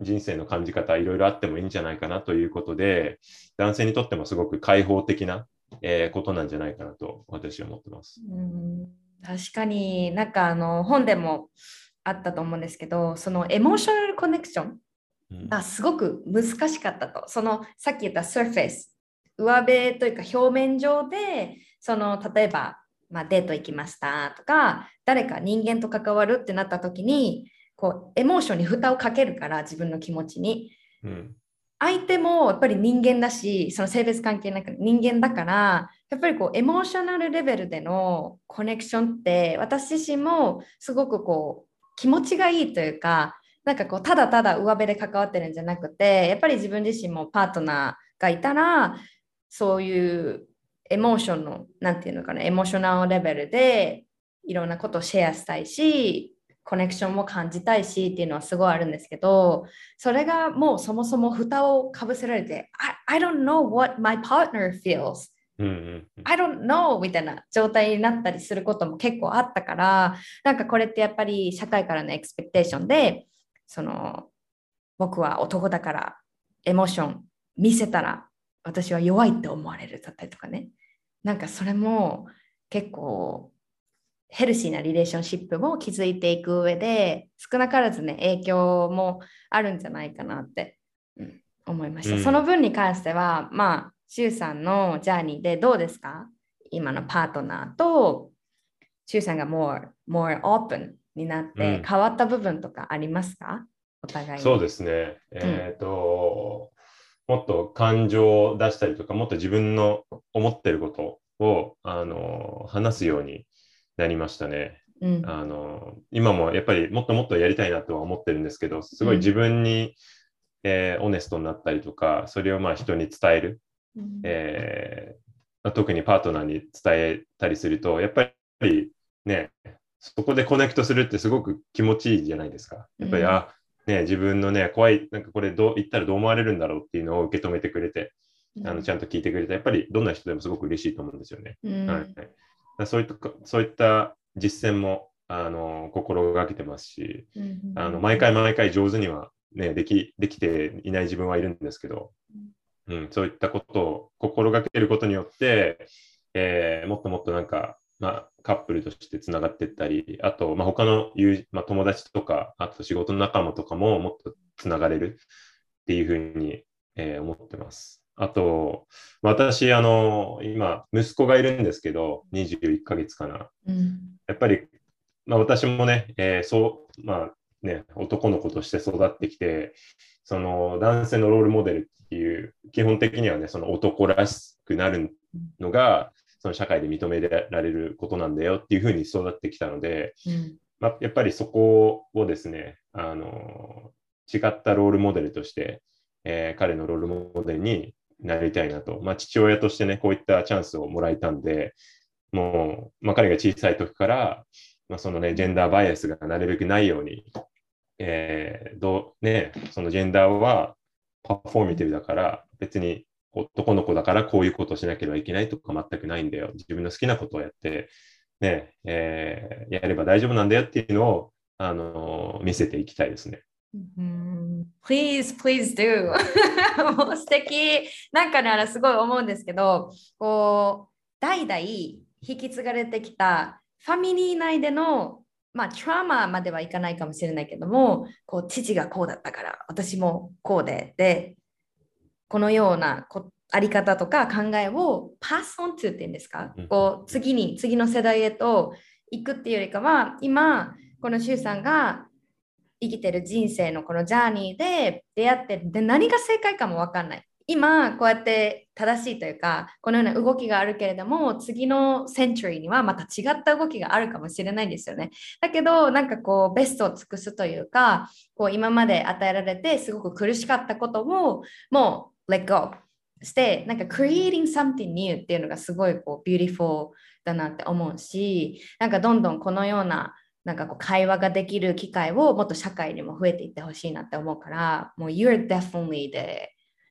人生の感じ方いろいろあってもいいんじゃないかなということで、男性にとってもすごく開放的な、えー、ことなんじゃないかなと私は思ってます。うん確かになんかあの本でもあったと思うんですけど、そのエモーショナルコネクションがすごく難しかったと。そのさっき言ったサーフェイス、上辺というか表面上で、その例えば、まあ、デート行きましたとか、誰か人間と関わるってなった時に、こうエモーションに蓋をかけるから自分の気持ちに、うん、相手もやっぱり人間だしその性別関係なく人間だからやっぱりこうエモーショナルレベルでのコネクションって私自身もすごくこう気持ちがいいというかなんかこうただただ上辺で関わってるんじゃなくてやっぱり自分自身もパートナーがいたらそういうエモーションの何て言うのかなエモーショナルレベルでいろんなことをシェアしたいしコネクションも感じたいしっていうのはすごいあるんですけど、それがもうそもそも蓋をかぶせられて、I, I don't know what my partner feels. I don't know みたいな状態になったりすることも結構あったから、なんかこれってやっぱり社会からのエクスペクテーションで、その僕は男だからエモーション見せたら私は弱いって思われるだったりとかね。なんかそれも結構ヘルシーなリレーションシップも築いていく上で少なからずね影響もあるんじゃないかなって、うん、思いました、うん、その分に関してはまあシュウさんのジャーニーでどうですか？今のパートナーとシュウさんが more, more open になって変わった部分とかありますか、うん、お互いそうですね。えっ、ー、と、もっと感情を出したりとかもっと自分の思ってることをあの話すようになりましたね。うん、あの今もやっぱりもっともっとやりたいなとは思ってるんですけどすごい自分に、うん、えー、オネストになったりとかそれをまあ人に伝える、うん、えー、特にパートナーに伝えたりするとやっぱりねそこでコネクトするってすごく気持ちいいじゃないですか。やっぱり、うん、あね、自分のね怖いなんかこれどう言ったらどう思われるんだろうっていうのを受け止めてくれて、あのちゃんと聞いてくれてやっぱりどんな人でもすごく嬉しいと思うんですよね。はい。そういったそういった実践もあの心がけてますし、あの毎回毎回上手には、ね、できできていない自分はいるんですけど、うん、そういったことを心がけることによって、えー、もっともっとなんか、まあ、カップルとしてつながっていったり、あと、まあ、他の友、まあ、友達とか、あと仕事の仲間とかももっとつながれるっていうふうに、えー、思ってます。あと、私、あの、今、息子がいるんですけど、21ヶ月かな。うん、やっぱり、まあ、私もね、えー、そう、まあね、男の子として育ってきて、その男性のロールモデルっていう、基本的にはね、その男らしくなるのが、その社会で認められることなんだよっていうふうに育ってきたので、うん、まあ、やっぱりそこをですね、あの違ったロールモデルとして、えー、彼のロールモデルになりたいなと。まあ、父親としてね、こういったチャンスをもらえたんで、もう、まあ、彼が小さい時から、まあ、そのね、ジェンダーバイアスがなるべくないように、えー、どう、ね、そのジェンダーはパフォーミティブだから、別に男の子だからこういうことしなければいけないとか全くないんだよ。自分の好きなことをやって、ね、えー、やれば大丈夫なんだよっていうのを、あのー、見せていきたいですね。うん please, please do もう素敵なんかね、すごい思うんですけど、こう、代々引き継がれてきたファミリー内での、まあ、トラウマまではいかないかもしれないけども、こう、父がこうだったから、私もこうで、で、このようなこあり方とか考えをパスオントゥっていうんですか、こう次に次の世代へと行くっていうよりかは今この周さんが生きてる人生のこのジャーニーで出会ってで何が正解かも分かんない。今こうやって正しいというかこのような動きがあるけれども次のセンチュリーにはまた違った動きがあるかもしれないんですよね。だけどなんかこうベストを尽くすというかこう今まで与えられてすごく苦しかったことももう let go してなんか creating something new っていうのがすごいこう beautiful だなって思うしなんかどんどんこのようななんかこう会話ができる機会をもっと社会にも増えていってほしいなって思うから、もう you're definitely the,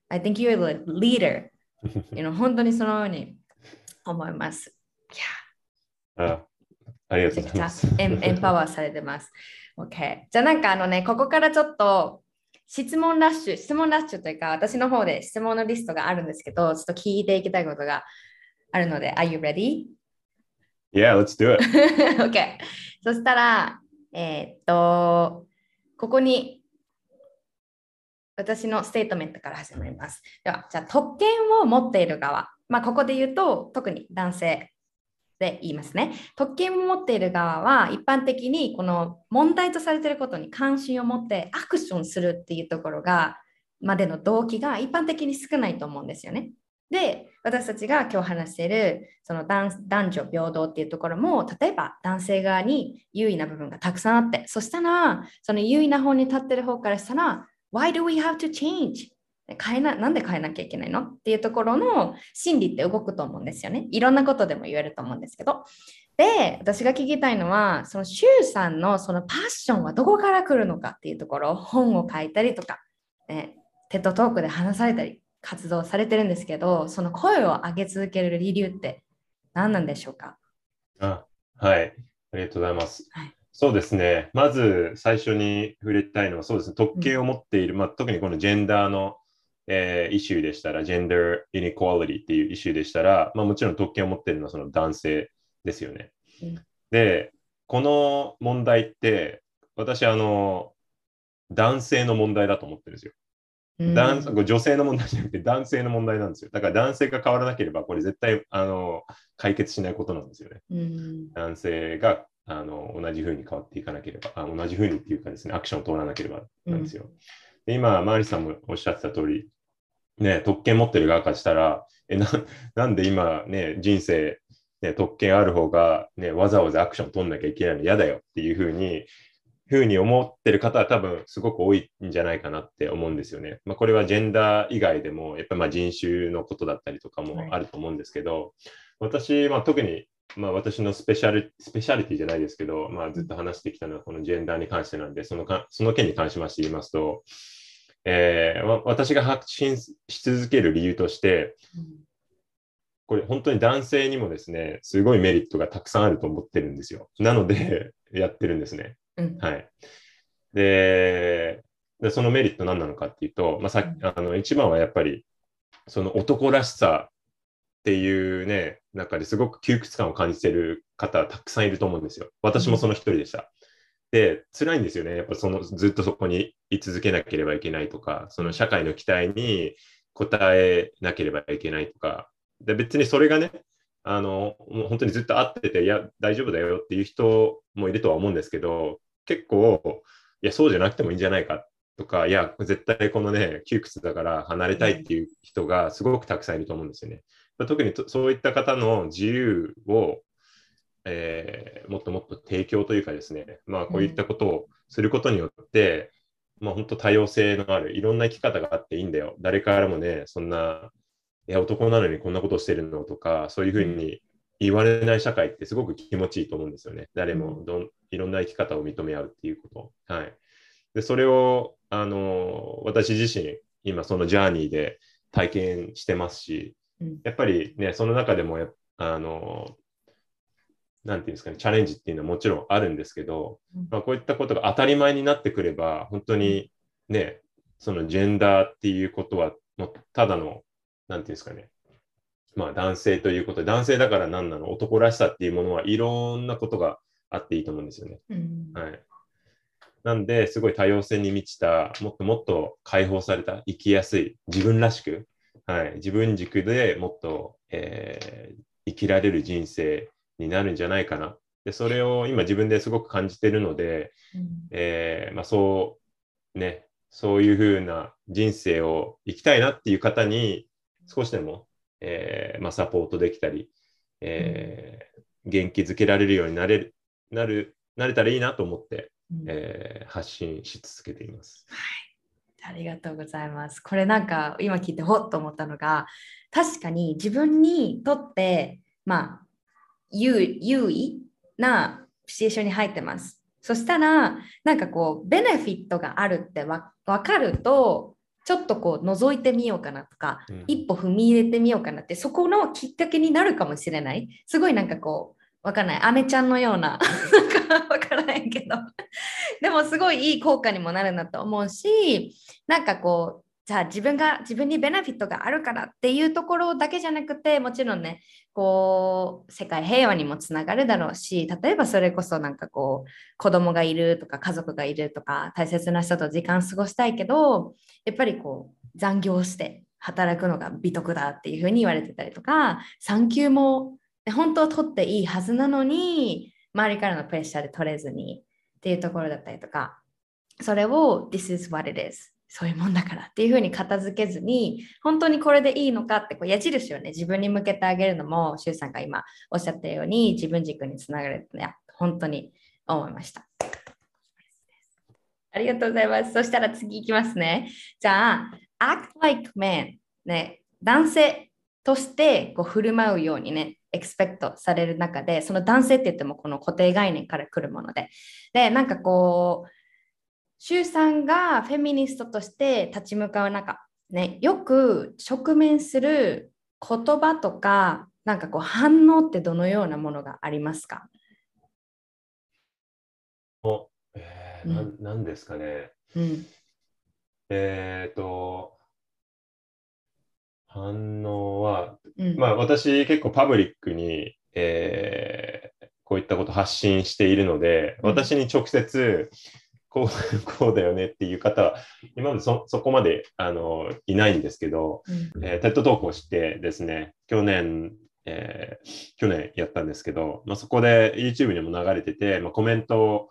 I think you're the leader you know 本当にそのように思います。いやあありがとうございます。エンパワーされてます。OK。じゃあなんかあのね、ここからちょっと質問ラッシュ、質問ラッシュというか、私の方で質問のリストがあるんですけど、ちょっと聞いていきたいことがあるので、Are you ready? Yeah, let's do it. OK。そしたら、えーっと、ここに私のステートメントから始まります。では、じゃあ特権を持っている側。まあ、ここで言うと、特に男性で言いますね。特権を持っている側は、一般的にこの問題とされていることに関心を持ってアクションするっていうところが、までの動機が一般的に少ないと思うんですよね。で、私たちが今日話しているその男男女平等っていうところも、例えば男性側に優位な部分がたくさんあって、そしたら、その優位な方に立ってる方からしたら、Why do we have to change? 変えななんで変えなきゃいけないの？っていうところの心理って動くと思うんですよね。いろんなことでも言えると思うんですけど。で、私が聞きたいのは、その周さんのそのパッションはどこから来るのかっていうところ、本を書いたりとか、ね、 TED Talk で話されたり、活動されてるんですけど、その声を上げ続ける理由って何なんでしょうか？あはい。ありがとうございます。はいそうですね。まず最初に触れたいのは、そうですね。特権を持っている、まあ、特にこのジェンダーの、えーイシューでしたら、 gender inequality っていうイシューでしたら、まあ、もちろん特権を持っているのはその男性ですよね。うんで、この問題って、私、あの、男性の問題だと思ってるんですよ。男これ女性の問題じゃなくて男性の問題なんですよ。だから男性が変わらなければ、これ絶対あの解決しないことなんですよね。うん男性があの同じ風に変わっていかなければ、あ同じ風にっていうかですね、アクションを取らなければなんですよ。で今、マーリさんもおっしゃってた通り、ね、特権持ってる側からしたら、えななんで今、ね、人生、ね、特権ある方が、ね、わざわざアクション取んなきゃいけないの嫌だよっていう風に、ふうに思ってる方は多分すごく多いんじゃないかなって思うんですよね。まあ、これはジェンダー以外でも、やっぱりまあ人種のことだったりとかもあると思うんですけど、私、まあ、特にまあ、私のスペシャルスペシャリティじゃないですけど、まあ、ずっと話してきたのはこのジェンダーに関してなんで、そのかその件に関しまして言いますと、えーわ私が発信し続ける理由として、これ本当に男性にもですね、すごいメリットがたくさんあると思ってるんですよ。なので、やってるんですね。うんはい。で、でそのメリット何なのかっていうと、まあ、さっきあの一番はやっぱり、その男らしさっていうね、中ですごく窮屈感を感じてる方たくさんいると思うんですよ。私もその一人でした。で、辛いんですよね。やっぱそのずっとそこに居続けなければいけないとか、その社会の期待に応えなければいけないとか、で別にそれがね、あの、もう本当にずっと会ってて、いや、大丈夫だよっていう人もいるとは思うんですけど、結構、いや、そうじゃなくてもいいんじゃないかとか、いや、絶対このね、窮屈だから離れたいっていう人がすごくたくさんいると思うんですよね。特にそういった方の自由を、えーもっともっと提供というかですね、まあ、こういったことをすることによって、まあ、本当多様性のある、いろんな生き方があっていいんだよ。誰からもね、そんな、いや、男なのにこんなことしてるのとか、そういうふうに言われない社会ってすごく気持ちいいと思うんですよね。誰もどんいろんな生き方を認め合うっていうこと。はい。で、それを、あの、私自身、今そのジャーニーで体験してますし、うんやっぱりね、その中でもや、あの、なんていうんですかね、チャレンジっていうのはもちろんあるんですけど、うんまあ、こういったことが当たり前になってくれば、本当にね、そのジェンダーっていうことは、もうただの、なんていうんですかね、まあ男性ということで、男性だから何なの、男らしさっていうものはいろんなことがあっていいと思うんですよね。うんはい。なんで、すごい多様性に満ちた、もっともっと解放された、生きやすい、自分らしく、はい、自分軸でもっと、えー生きられる人生になるんじゃないかな。で、それを今自分ですごく感じてるので、うんえーまあ、そう、ね、そういうふうな人生を生きたいなっていう方に少しでも、えーまあ、サポートできたり、えー元気づけられるようになれる、なる、なれたらいいなと思って、うんえー発信し続けています。ありがとうございます。これなんか今聞いてほっと思ったのが確かに自分にとってまあ優優位なシチュエーションに入ってます。そしたらなんかこうベネフィットがあるってわ分かるとちょっとこう覗いてみようかなとか、うん。一歩踏み入れてみようかなってそこのきっかけになるかもしれない。すごいなんかこうわかんない。アメちゃんのような なんかわからないけど。でもすごいいい効果にもなるなと思うしなんかこうじゃあ自分が自分にベネフィットがあるからっていうところだけじゃなくてもちろんねこう世界平和にもつながるだろうし例えばそれこそなんかこう子供がいるとか家族がいるとか大切な人と時間過ごしたいけどやっぱりこう残業して働くのが美徳だっていうふうに言われてたりとか産休も本当は取っていいはずなのに周りからのプレッシャーで取れずにっていうところだったりとかそれを This is what it is そういうもんだからっていうふうに片付けずに本当にこれでいいのかってこう矢印をね自分に向けてあげるのも周さんが今おっしゃったように自分軸につながるってね本当に思いました。ありがとうございます。そしたら次いきますね。じゃあ、act like man、ね、男性としてこう振る舞うようにね、エクスペクトされる中で、その男性って言ってもこの固定概念から来るもので、で、なんかこう、周さんがフェミニストとして立ち向かう中、ね、よく直面する言葉とか、なんかこう反応ってどのようなものがありますか？えーなんなんですかね。うん。えっ、と、反応は、うん。まあ私結構パブリックに、えーこういったこと発信しているので、うん私に直接こう こうだよねっていう方は今までそそこまであのいないんですけど、うんえー、 TED Talk をしてですね、去年、えー去年やったんですけど、まあ、そこで YouTube にも流れてて、まあ、コメント、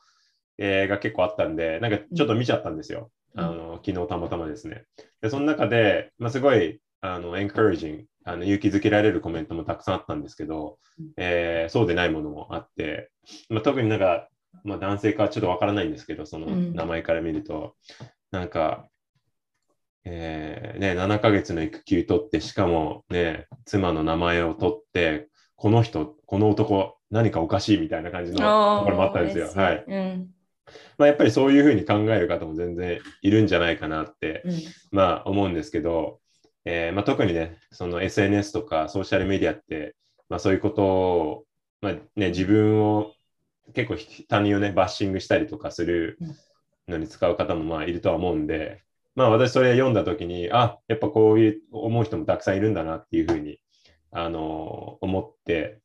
えーが結構あったんで、なんかちょっと見ちゃったんですよ。うんあの昨日たまたまですね。で、その中で、まあ、すごいあの encouraging あの勇気づけられるコメントもたくさんあったんですけど、うんえーそうでないものもあって、まあ、特になんか、まあ、男性かちょっとわからないんですけど、そのうん名前から見ると、なんか、えーね、7ヶ月の育休取って、しかもね、妻の名前を取って、この人、この男、何かおかしいみたいな感じのところもあったんですよ。はい。うん。まあ、やっぱりそういうふうに考える方も全然いるんじゃないかなって、うん。まあ思うんですけど、えーまあ、特にね、その SNS とかソーシャルメディアって、まあ、そういうことを、まあね、自分を結構ひ他人をね、バッシングしたりとかするのに使う方もまあいるとは思うんで、まあ私それ読んだときに、あ、やっぱこういう思う人もたくさんいるんだなっていうふうに、あの思って、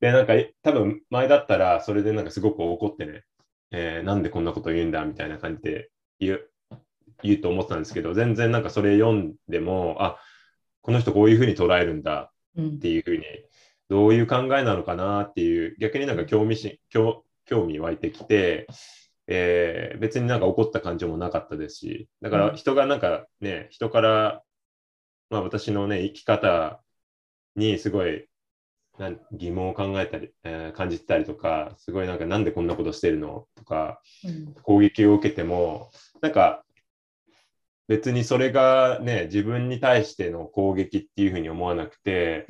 で、なんか多分前だったらそれでなんかすごく怒ってね、えーなんでこんなこと言うんだみたいな感じで言う言うと思ってたんですけど、全然なんかそれ読んでも、あ、この人こういうふうに捉えるんだうんっていうふうに、どういう考えなのかなっていう、逆になんか興味し興興味湧いてきて、えー別になんか怒った感情もなかったですし、だから人がなんかね、人から、まあ私のね、生き方にすごい疑問を考えたり、えー感じてたりとか、すごいなんかなんでこんなことしてるの？とか、うん。攻撃を受けても、なんか別にそれがね、自分に対しての攻撃っていうふうに思わなくて、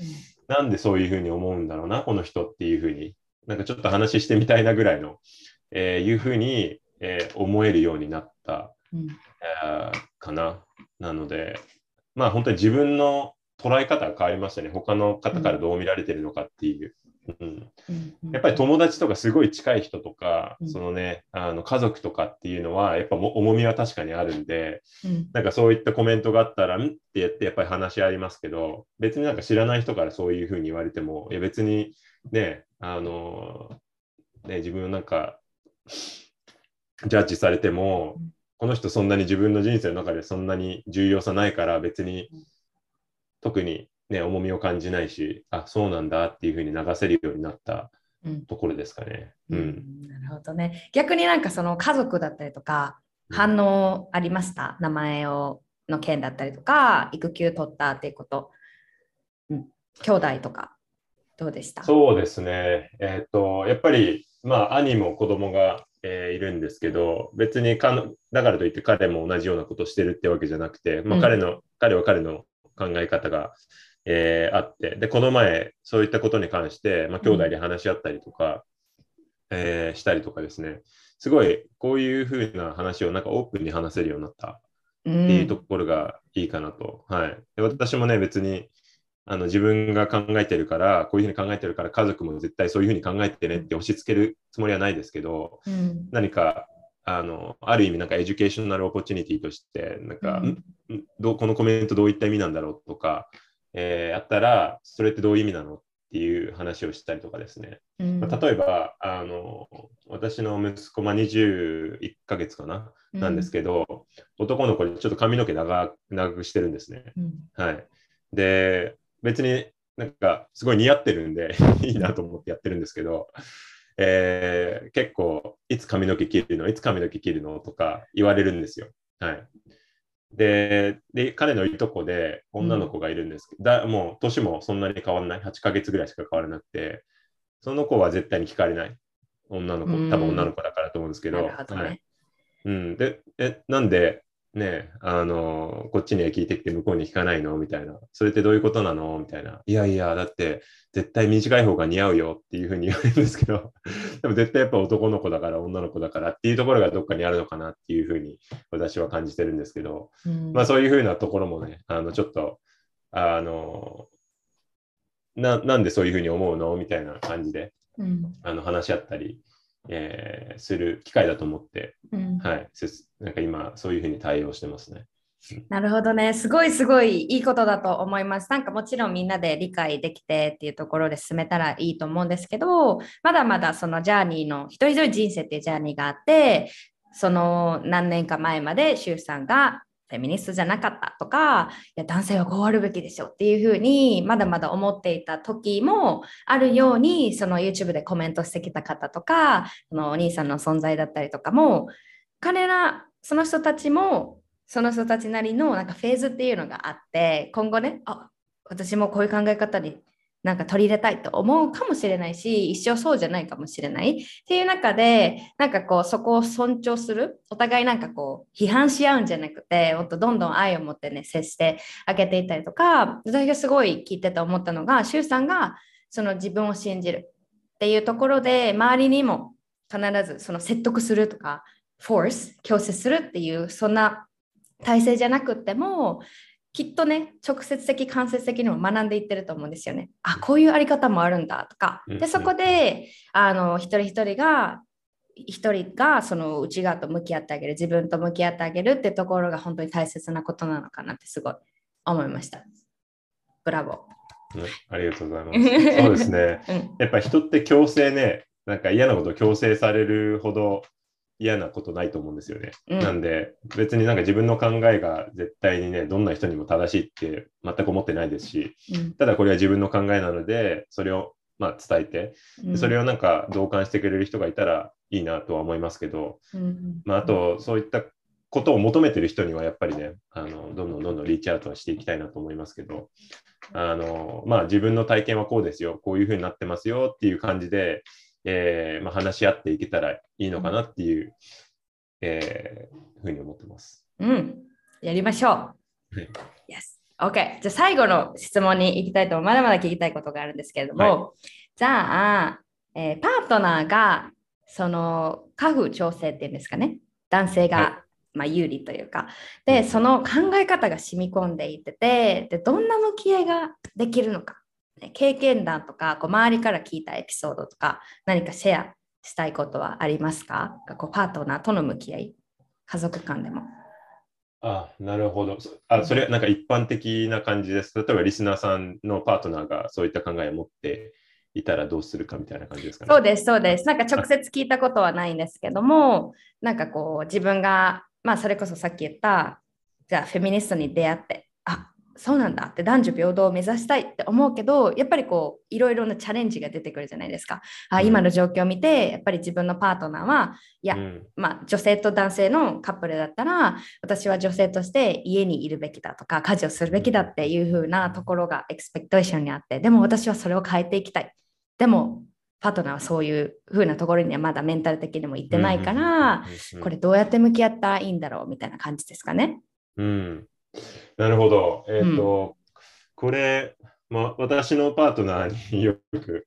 なんでそういうふうに思うんだろうな、この人っていうふうに、なんかちょっと話してみたいなぐらいの、えーいうふうに、えー思えるようになった、うんえーかな。なので、まあ本当に自分の捉え方が変わりましたね。他の方からどう見られてるのかっていう。うん、うんやっぱり友達とかすごい近い人とか、うん。そのね、あの家族とかっていうのは、やっぱも重みは確かにあるんで、うん。なんかそういったコメントがあったら、ん？って言ってやっぱり話し合いますけど、別になんか知らない人からそういうふうに言われても、いや別にね、あの、ね、自分なんか、ジャッジされてもうん、この人そんなに自分の人生の中でそんなに重要さないから、別にうん。特にね、重みを感じないし、あ、そうなんだっていうふうに流せるようになったうんところですかね。う。うんんなるほどね。逆になんかその家族だったりとか、反応ありました？名前をの件だったりとか、育休取ったっていうこと。うん、兄弟とか、どうでした？そうですね。えっ、と、やっぱり、まあ、兄も子供が、えーいるんですけど、別にかのだからといって彼も同じようなことをしてるってわけじゃなくて、まあ、うん彼の、彼は彼の考え方が、えーあって、で、この前、そういったことに関して、まあ、兄弟で話し合ったりとか、えーしたりとかですね、すごい、こういうふうな話をなんかオープンに話せるようになった、っていうところがいいかなと。はい、で私もね、別にあの自分が考えてるから、こういうふうに考えてるから、家族も絶対そういうふうに考えてねって押し付けるつもりはないですけど、うん、何かあのある意味、なんか educational opportunity として、なんか、うん、どこのコメントどういった意味なんだろうとか、えー、やったら、それってどういう意味なのっていう話をしたりとかですね。うん、まあ、例えばあの、私の息子、まあ、21ヶ月かな、なんですけど、男の子にちょっと髪の毛長長くしてるんですね。はい。で、別になんかすごい似合ってるんで いいなと思ってやってるんですけど、えー、結構、いつ髪の毛切るの？いつ髪の毛切るの？とか言われるんですよ。はい。で、で彼のいとこで女の子がいるんですけど、うん、だもう年もそんなに変わらない、8ヶ月ぐらいしか変わらなくて、その子は絶対に聞かれない。女の子、多分女の子だからと思うんですけど。はい、うん、でえ、なんで、ね、あの、こっちに聞いてきて向こうに聞かないの？みたいな。それってどういうことなの？みたいな。いやいや、だって絶対短い方が似合うよっていうふうに言われるんですけど、でも絶対やっぱ男の子だから女の子だからっていうところがどっかにあるのかなっていうふうに私は感じてるんですけど、うん、まあそういうふうなところもね、あの、ちょっと、あの、ななんでそういうふうに思うの？みたいな感じで、うん、あの話し合ったり、えー、する機会だと思って、うん、はい、なんか今そういうふうに対応してますね。なるほどね。すごいすごいいいことだと思います。なんかもちろんみんなで理解できてっていうところで進めたらいいと思うんですけど、まだまだそのジャーニーの一人一人人生っていうジャーニーがあって、その何年か前まで周さんがフェミニストじゃなかったとか、いや男性はこうあるべきでしょっていうふうにまだまだ思っていた時もあるように、その YouTube でコメントしてきた方とか、そのお兄さんの存在だったりとかも、彼ら、その人たちもその人たちなりのなんかフェーズっていうのがあって、今後ね、あ私もこういう考え方になんか取り入れたいと思うかもしれないし、一生そうじゃないかもしれない。っていう中で、なんかこう、そこを尊重する、お互いなんかこう、批判し合うんじゃなくて、もっとどんどん愛を持ってね、接してあげていったりとか、私がすごい聞いてて思ったのが、周さんがその自分を信じる。っていうところで、周りにも必ずその説得するとか、フォース、強制するっていう、そんな体制じゃなくっても、きっとね、直接的、間接的にも学んでいってると思うんですよね。あ、こういうあり方もあるんだとか。で、そこで、あの、一人一人が、一人がその内側と向き合ってあげる、自分と向き合ってあげるってところが本当に大切なことなのかなってすごい思いました。ブラボー。ありがとうございます。そうですね。うん、やっぱ人って強制ね、なんか嫌なことを強制されるほど嫌なことないと思うんですよね。うん、なんで別になんか自分の考えが絶対にねどんな人にも正しいって全く思ってないですし、うん、ただこれは自分の考えなのでそれをまあ伝えて、うん、それをなんか同感してくれる人がいたらいいなとは思いますけど、まあ、あとそういったことを求めてる人にはやっぱりねあのどんどんどんどんリーチアウトはしていきたいなと思いますけどあのまあ自分の体験はこうですよこういうふうになってますよっていう感じでえーまあ、話し合っていけたらいいのかなっていう、うん、えー、ふうに思ってます。うん、やりましょう。はい、yes. OK。じゃあ最後の質問に行きたいとまだまだ聞きたいことがあるんですけれども、はい、じゃあ、えー、パートナーがその家父調整っていうんですかね、男性が、はい、まあ、有利というか、で、その考え方が染み込んでいってて、でどんな向き合いができるのか経験談とかこう周りから聞いたエピソードとか何かシェアしたいことはありますか？こうパートナーとの向き合い家族間でも。あなるほど。あそれなんか一般的な感じです。例えばリスナーさんのパートナーがそういった考えを持っていたらどうするかみたいな感じですかね。そうです、そうです。なんか直接聞いたことはないんですけども、なんかこう自分が、まあそれこそさっき言った、じゃあフェミニストに出会って、あそうなんだ。って男女平等を目指したいって思うけどやっぱりこういろいろなチャレンジが出てくるじゃないですか、あ今の状況を見てやっぱり自分のパートナーはいや、うん、まあ、女性と男性のカップルだったら私は女性として家にいるべきだとか家事をするべきだっていう風なところがエクスペクテーションにあってでも私はそれを変えていきたい。でもパートナーはそういう風なところにはまだメンタル的にも行ってないから、これどうやって向き合ったらいいんだろうみたいな感じですかね。うんなるほど。えっ、ー、と、うん、これ、まあ、私のパートナーによく、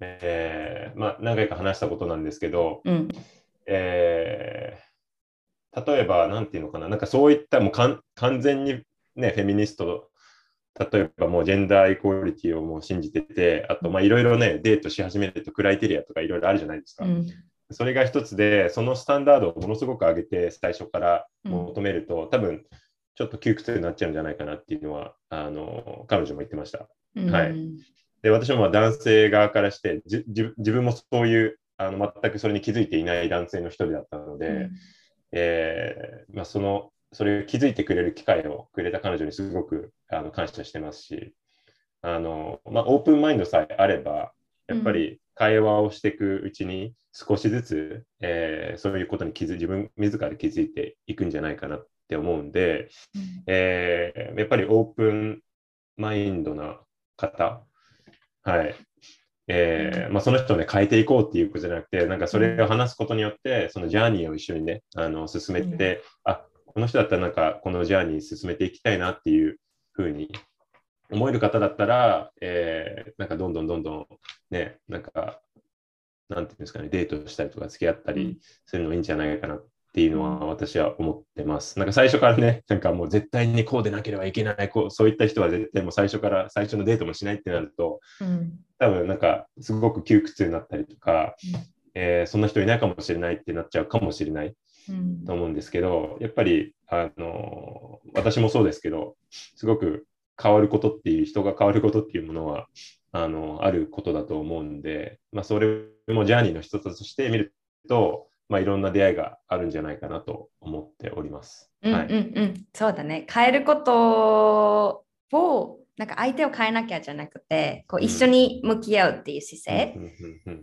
えーまあ、何回か話したことなんですけど、うん、え例えば、なんていうのかな、なんかそういったもう完全にね、フェミニスト、例えばもうジェンダーイコーリティをもう信じてて、あとまあいろいろね、デートし始めるとクライテリアとかいろいろあるじゃないですか。うん。それが一つで、そのスタンダードをものすごく上げて最初から求めると、多分ちょっと窮屈になっちゃうんじゃないかなっていうのは、あの彼女も言ってました。うん。はい。で、私もまあ男性側からして、じ自自分もそういうあの全くそれに気づいていない男性の一人だったので、うん。えーまあ、そのそれを気づいてくれる機会をくれた彼女にすごくあの感謝してますし、あのまあ、オープンマインドさえあれば、やっぱり会話をしていくうちに少しずつ、えーそういうことに気づ自分自ら気づいていくんじゃないかなって思うんで、えーやっぱりオープンマインドな方、はい。えーまあ、その人をね、変えていこうっていうことじゃなくて、なんかそれを話すことによって、そのジャーニーを一緒にね、あの進めて、あこの人だったらなんかこのジャーニー進めていきたいなっていうふうに思える方だったら、えーなんかどんどんどんどんね、なんか、なんていうんですかね、デートしたりとか付き合ったりするのいいんじゃないかな。っていうのは私は思ってます。なんか最初からね、なんかもう絶対にこうでなければいけない、こうそういった人は絶対もう最初から最初のデートもしないってなると、うん。多分なんかすごく窮屈になったりとか、うん。えーそんな人いないかもしれないってなっちゃうかもしれないうん。と思うんですけど、やっぱり、あの私もそうですけど、すごく変わることっていう、人が変わることっていうものは、あのあることだと思うんで、まあ、それもジャーニーの一つとして見ると、まあ、いろんな出会いがあるんじゃないかなと思っております。うんうんはい、うん、そうだね。変えることを、なんか相手を変えなきゃじゃなくて、こううん一緒に向き合うっていう姿勢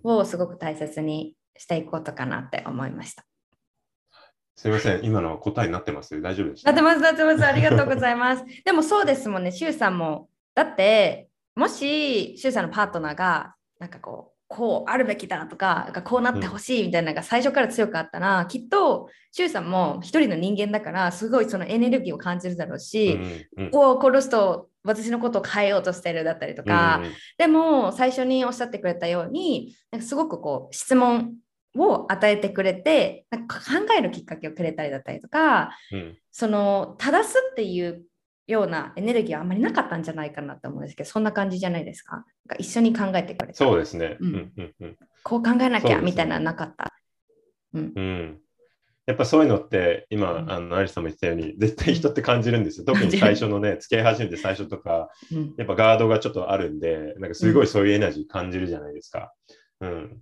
をすごく大切にしていくことかなって思いました。すみません、今の答えになってます大丈夫でした？なってます、なってます。ありがとうございます。でもそうですもんね、シュウさんも。だって、もし、シュウさんのパートナーが、なんかこう、こうあるべきだとか、こうなってほしいみたいなのが最初から強かったら、きっと、シュウさんも一人の人間だから、すごいそのエネルギーを感じるだろうし、うんうんこう、この人、私のことを変えようとしてるだったりとか、うん。でも最初におっしゃってくれたようになんかすごくこう質問を与えてくれてなんか考えるきっかけをくれたりだったりとかうん。その正すっていうようなエネルギーはあんまりなかったんじゃないかなと思うんですけどそんな感じじゃないですか？なんか一緒に考えてくれた。そうですね。ううんんうんうん。こう考えなきそうですね。ゃみたいなのなかった。うん。やっぱそういうのって今、うん。あのアリスさんも言ったように絶対人って感じるんですよ。特に最初のね付き合い始めて最初とかうん。やっぱガードがちょっとあるんでなんかすごいそういうエナジー感じるじゃないですか。うん。だ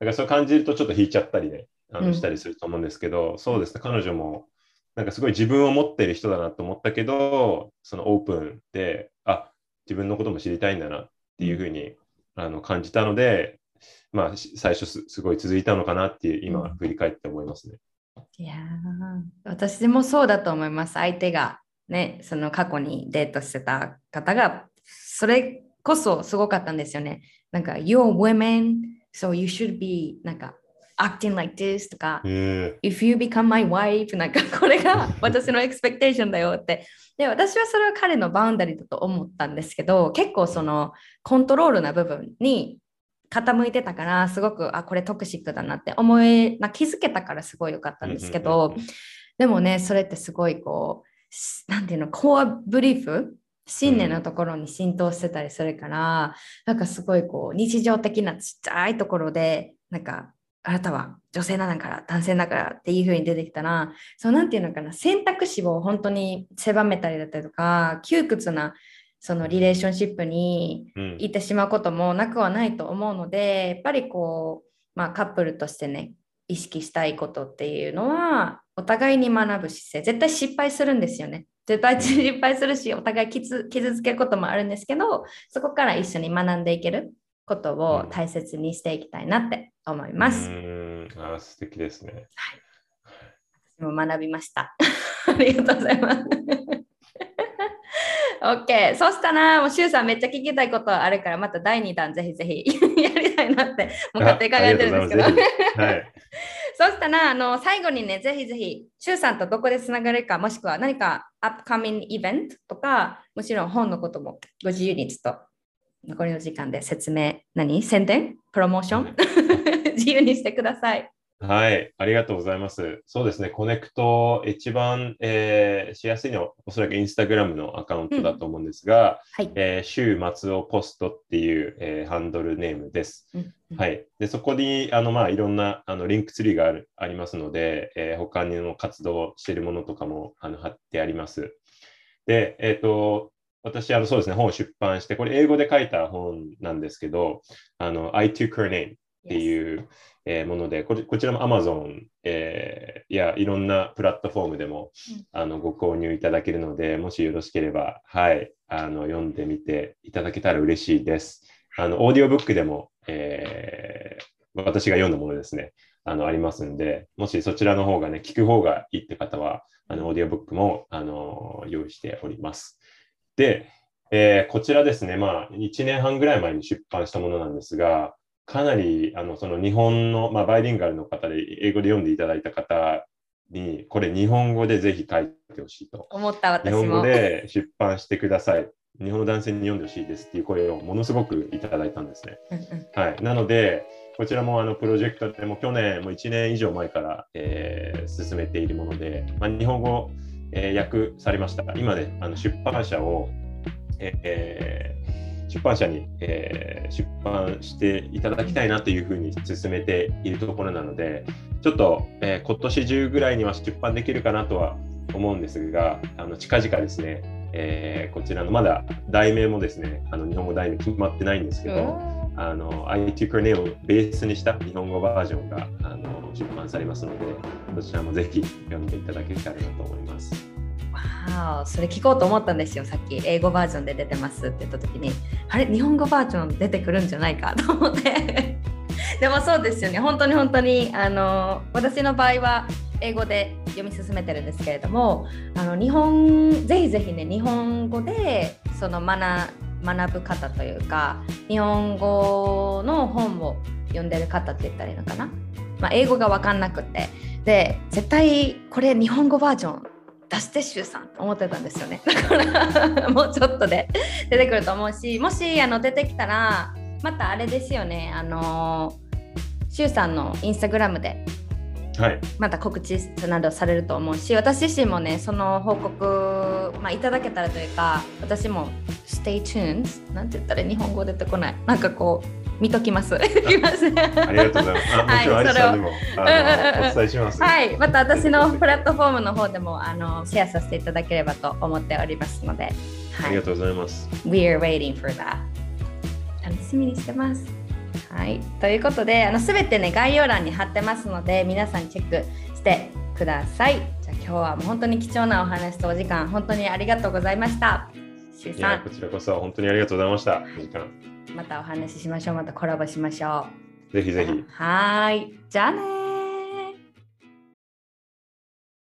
からそう感じるとちょっと引いちゃったりねあうん。のしたりすると思うんですけど、そうですね。彼女もなんかすごい自分を持ってる人だなと思ったけどそのオープンであ自分のことも知りたいんだなっていうふうにあの感じたので、まあし最初すすごい続いたのかなっていう今うん振り返って思いますね。いやー私もそうだと思います。相手がね、その過去にデートしてた方が、それこそすごかったんですよね。なんか、You're women, so you should be なんか acting like this とか、へ If you become my wife なんか これが私のエクスペクテーションだよって。で、私はそれは彼のバウンダリーだと思ったんですけど、結構そのコントロールな部分に傾いてたから、すごく、あ、これトクシックだなって思い、な気づけたからすごい良かったんですけうんどうんうん、でもね、それってすごいこう、しなんていうの、コアブリーフ信念のところに浸透してたりするから、なんかすごいこう日常的なちっちゃいところでなんかあなたは女性なんだから男性だからっていう風に出てきたらそうなんていうのかな選択肢を本当に狭めたりだったりとか窮屈なそのリレーションシップにうん。行ってしまうこともなくはないと思うのでやっぱりこう、まあ、カップルとしてね意識したいことっていうのはお互いに学ぶ姿勢絶対失敗するんですよね。絶対失敗するしお互い傷傷つけることもあるんですけどそこから一緒に学んでいけることを大切にしていきたいなって思います。うーんあー素敵ですね。私も学びました。ありがとうございます。OK。そしたら、もう、シュウさんめっちゃ聞きたいことあるから、また第2弾ぜひぜひ やりたいなって、もう勝手に考えてるんですけど。はい。そしたら、あの、最後にね、ぜひぜひ、シュウさんとどこでつながれるか、もしくは何かアップカミングイベントとか、もちろん本のこともご自由にちょっと残りの時間で説明、何？宣伝？プロモーション？自由にしてください。はい、ありがとうございます。そうですね、 connect、一番、えー、しやすいのは、おそらくインスタグラムのアカウントだと思うんですが、うん、はいえー、週末をポストっていう、えー、ハンドルネームです。うんはい、でそこにあの、まあ、いろんなあの Linktree があるありますので、えー、他の活動しているものとかもあの貼ってあります。で、えっ、ー、と、私、あのそうですね、本を出版して、これ英語で書いた本なんですけど、あの I took her name っていう、えー、ものでこ、こちらも Amazon、えー、やいろんなプラットフォームでも、あのご購入いただけるので、もしよろしければ、はい、あの読んでみていただけたら嬉しいです。あのオーディオブックでも、えー、私が読んだものですね、あのありますんで、もしそちらの方がね、聞く方がいいって方は、あのオーディオブックもあの用意しております。で、えー、こちらですね、まあ、1年半ぐらい前に出版したものなんですが、かなりあのその日本の、まあ、バイリンガルの方で英語で読んでいただいた方に、これ日本語でぜひ書いてほしいと。思った私も。日本語で出版してください。日本の男性に読んでほしいですっていう声をものすごくいただいたんですね。はい、なので、こちらもあのプロジェクトでも去年、も1年以上前から、えー、進めているもので、まあ、日本語、えー、訳されました。今、ね、あの出版社を、えー出版社に、えー、出版していただきたいなというふうに進めているところなので、ちょっと、えー、今年中ぐらいには出版できるかなとは思うんですが、あの近々ですね、えー、こちらのまだ題名もですね、あの日本語題名決まってないんですけど、あの IT クネをベースにした日本語バージョンがあの出版されますので、そちらもぜひ読んでいただけたらなと思います。わあそれ聞こうと思ったんですよ。さっき英語バージョンで出てますって言った時にあれ？日本語バージョン出てくるんじゃないか？と思って。でもそうですよね。本当に本当にあの私の場合は英語で読み進めてるんですけれどもあの日本ぜひぜひね日本語でその学学ぶ方というか日本語の本を読んでる方って言ったらいいのかな、まあ、英語が分かんなくて。で絶対これ日本語バージョン出してシュウさんと思ってたんですよね。だからもうちょっとで出てくると思うしもしあの出てきたらまたあれですよね。あのシュウさんのインスタグラムで、また告知などされると思うし私自身もねその報告、まあ、いただけたらというか私も Stay tuned なんて言ったら日本語出てこないなんかこう見ときます。ありがとうございます。あ、もちろん、アリさんにも、お伝えします。はい、また私のプラットフォームの方でも、あの、シェアさせていただければと思っておりますので。はい、ありがとうございます。We are waiting for that. 楽しみにしてます。はい、ということで、あの、すべてね、概要欄に貼ってますので、皆さんチェックしてください。じゃあ、今日はもう本当に貴重なお話とお時間、本当にありがとうございました。しさん。こちらこそ本当にありがとうございました。時間。またお話ししましょう。またコラボしましょう。ぜひぜひ。はい。じゃあね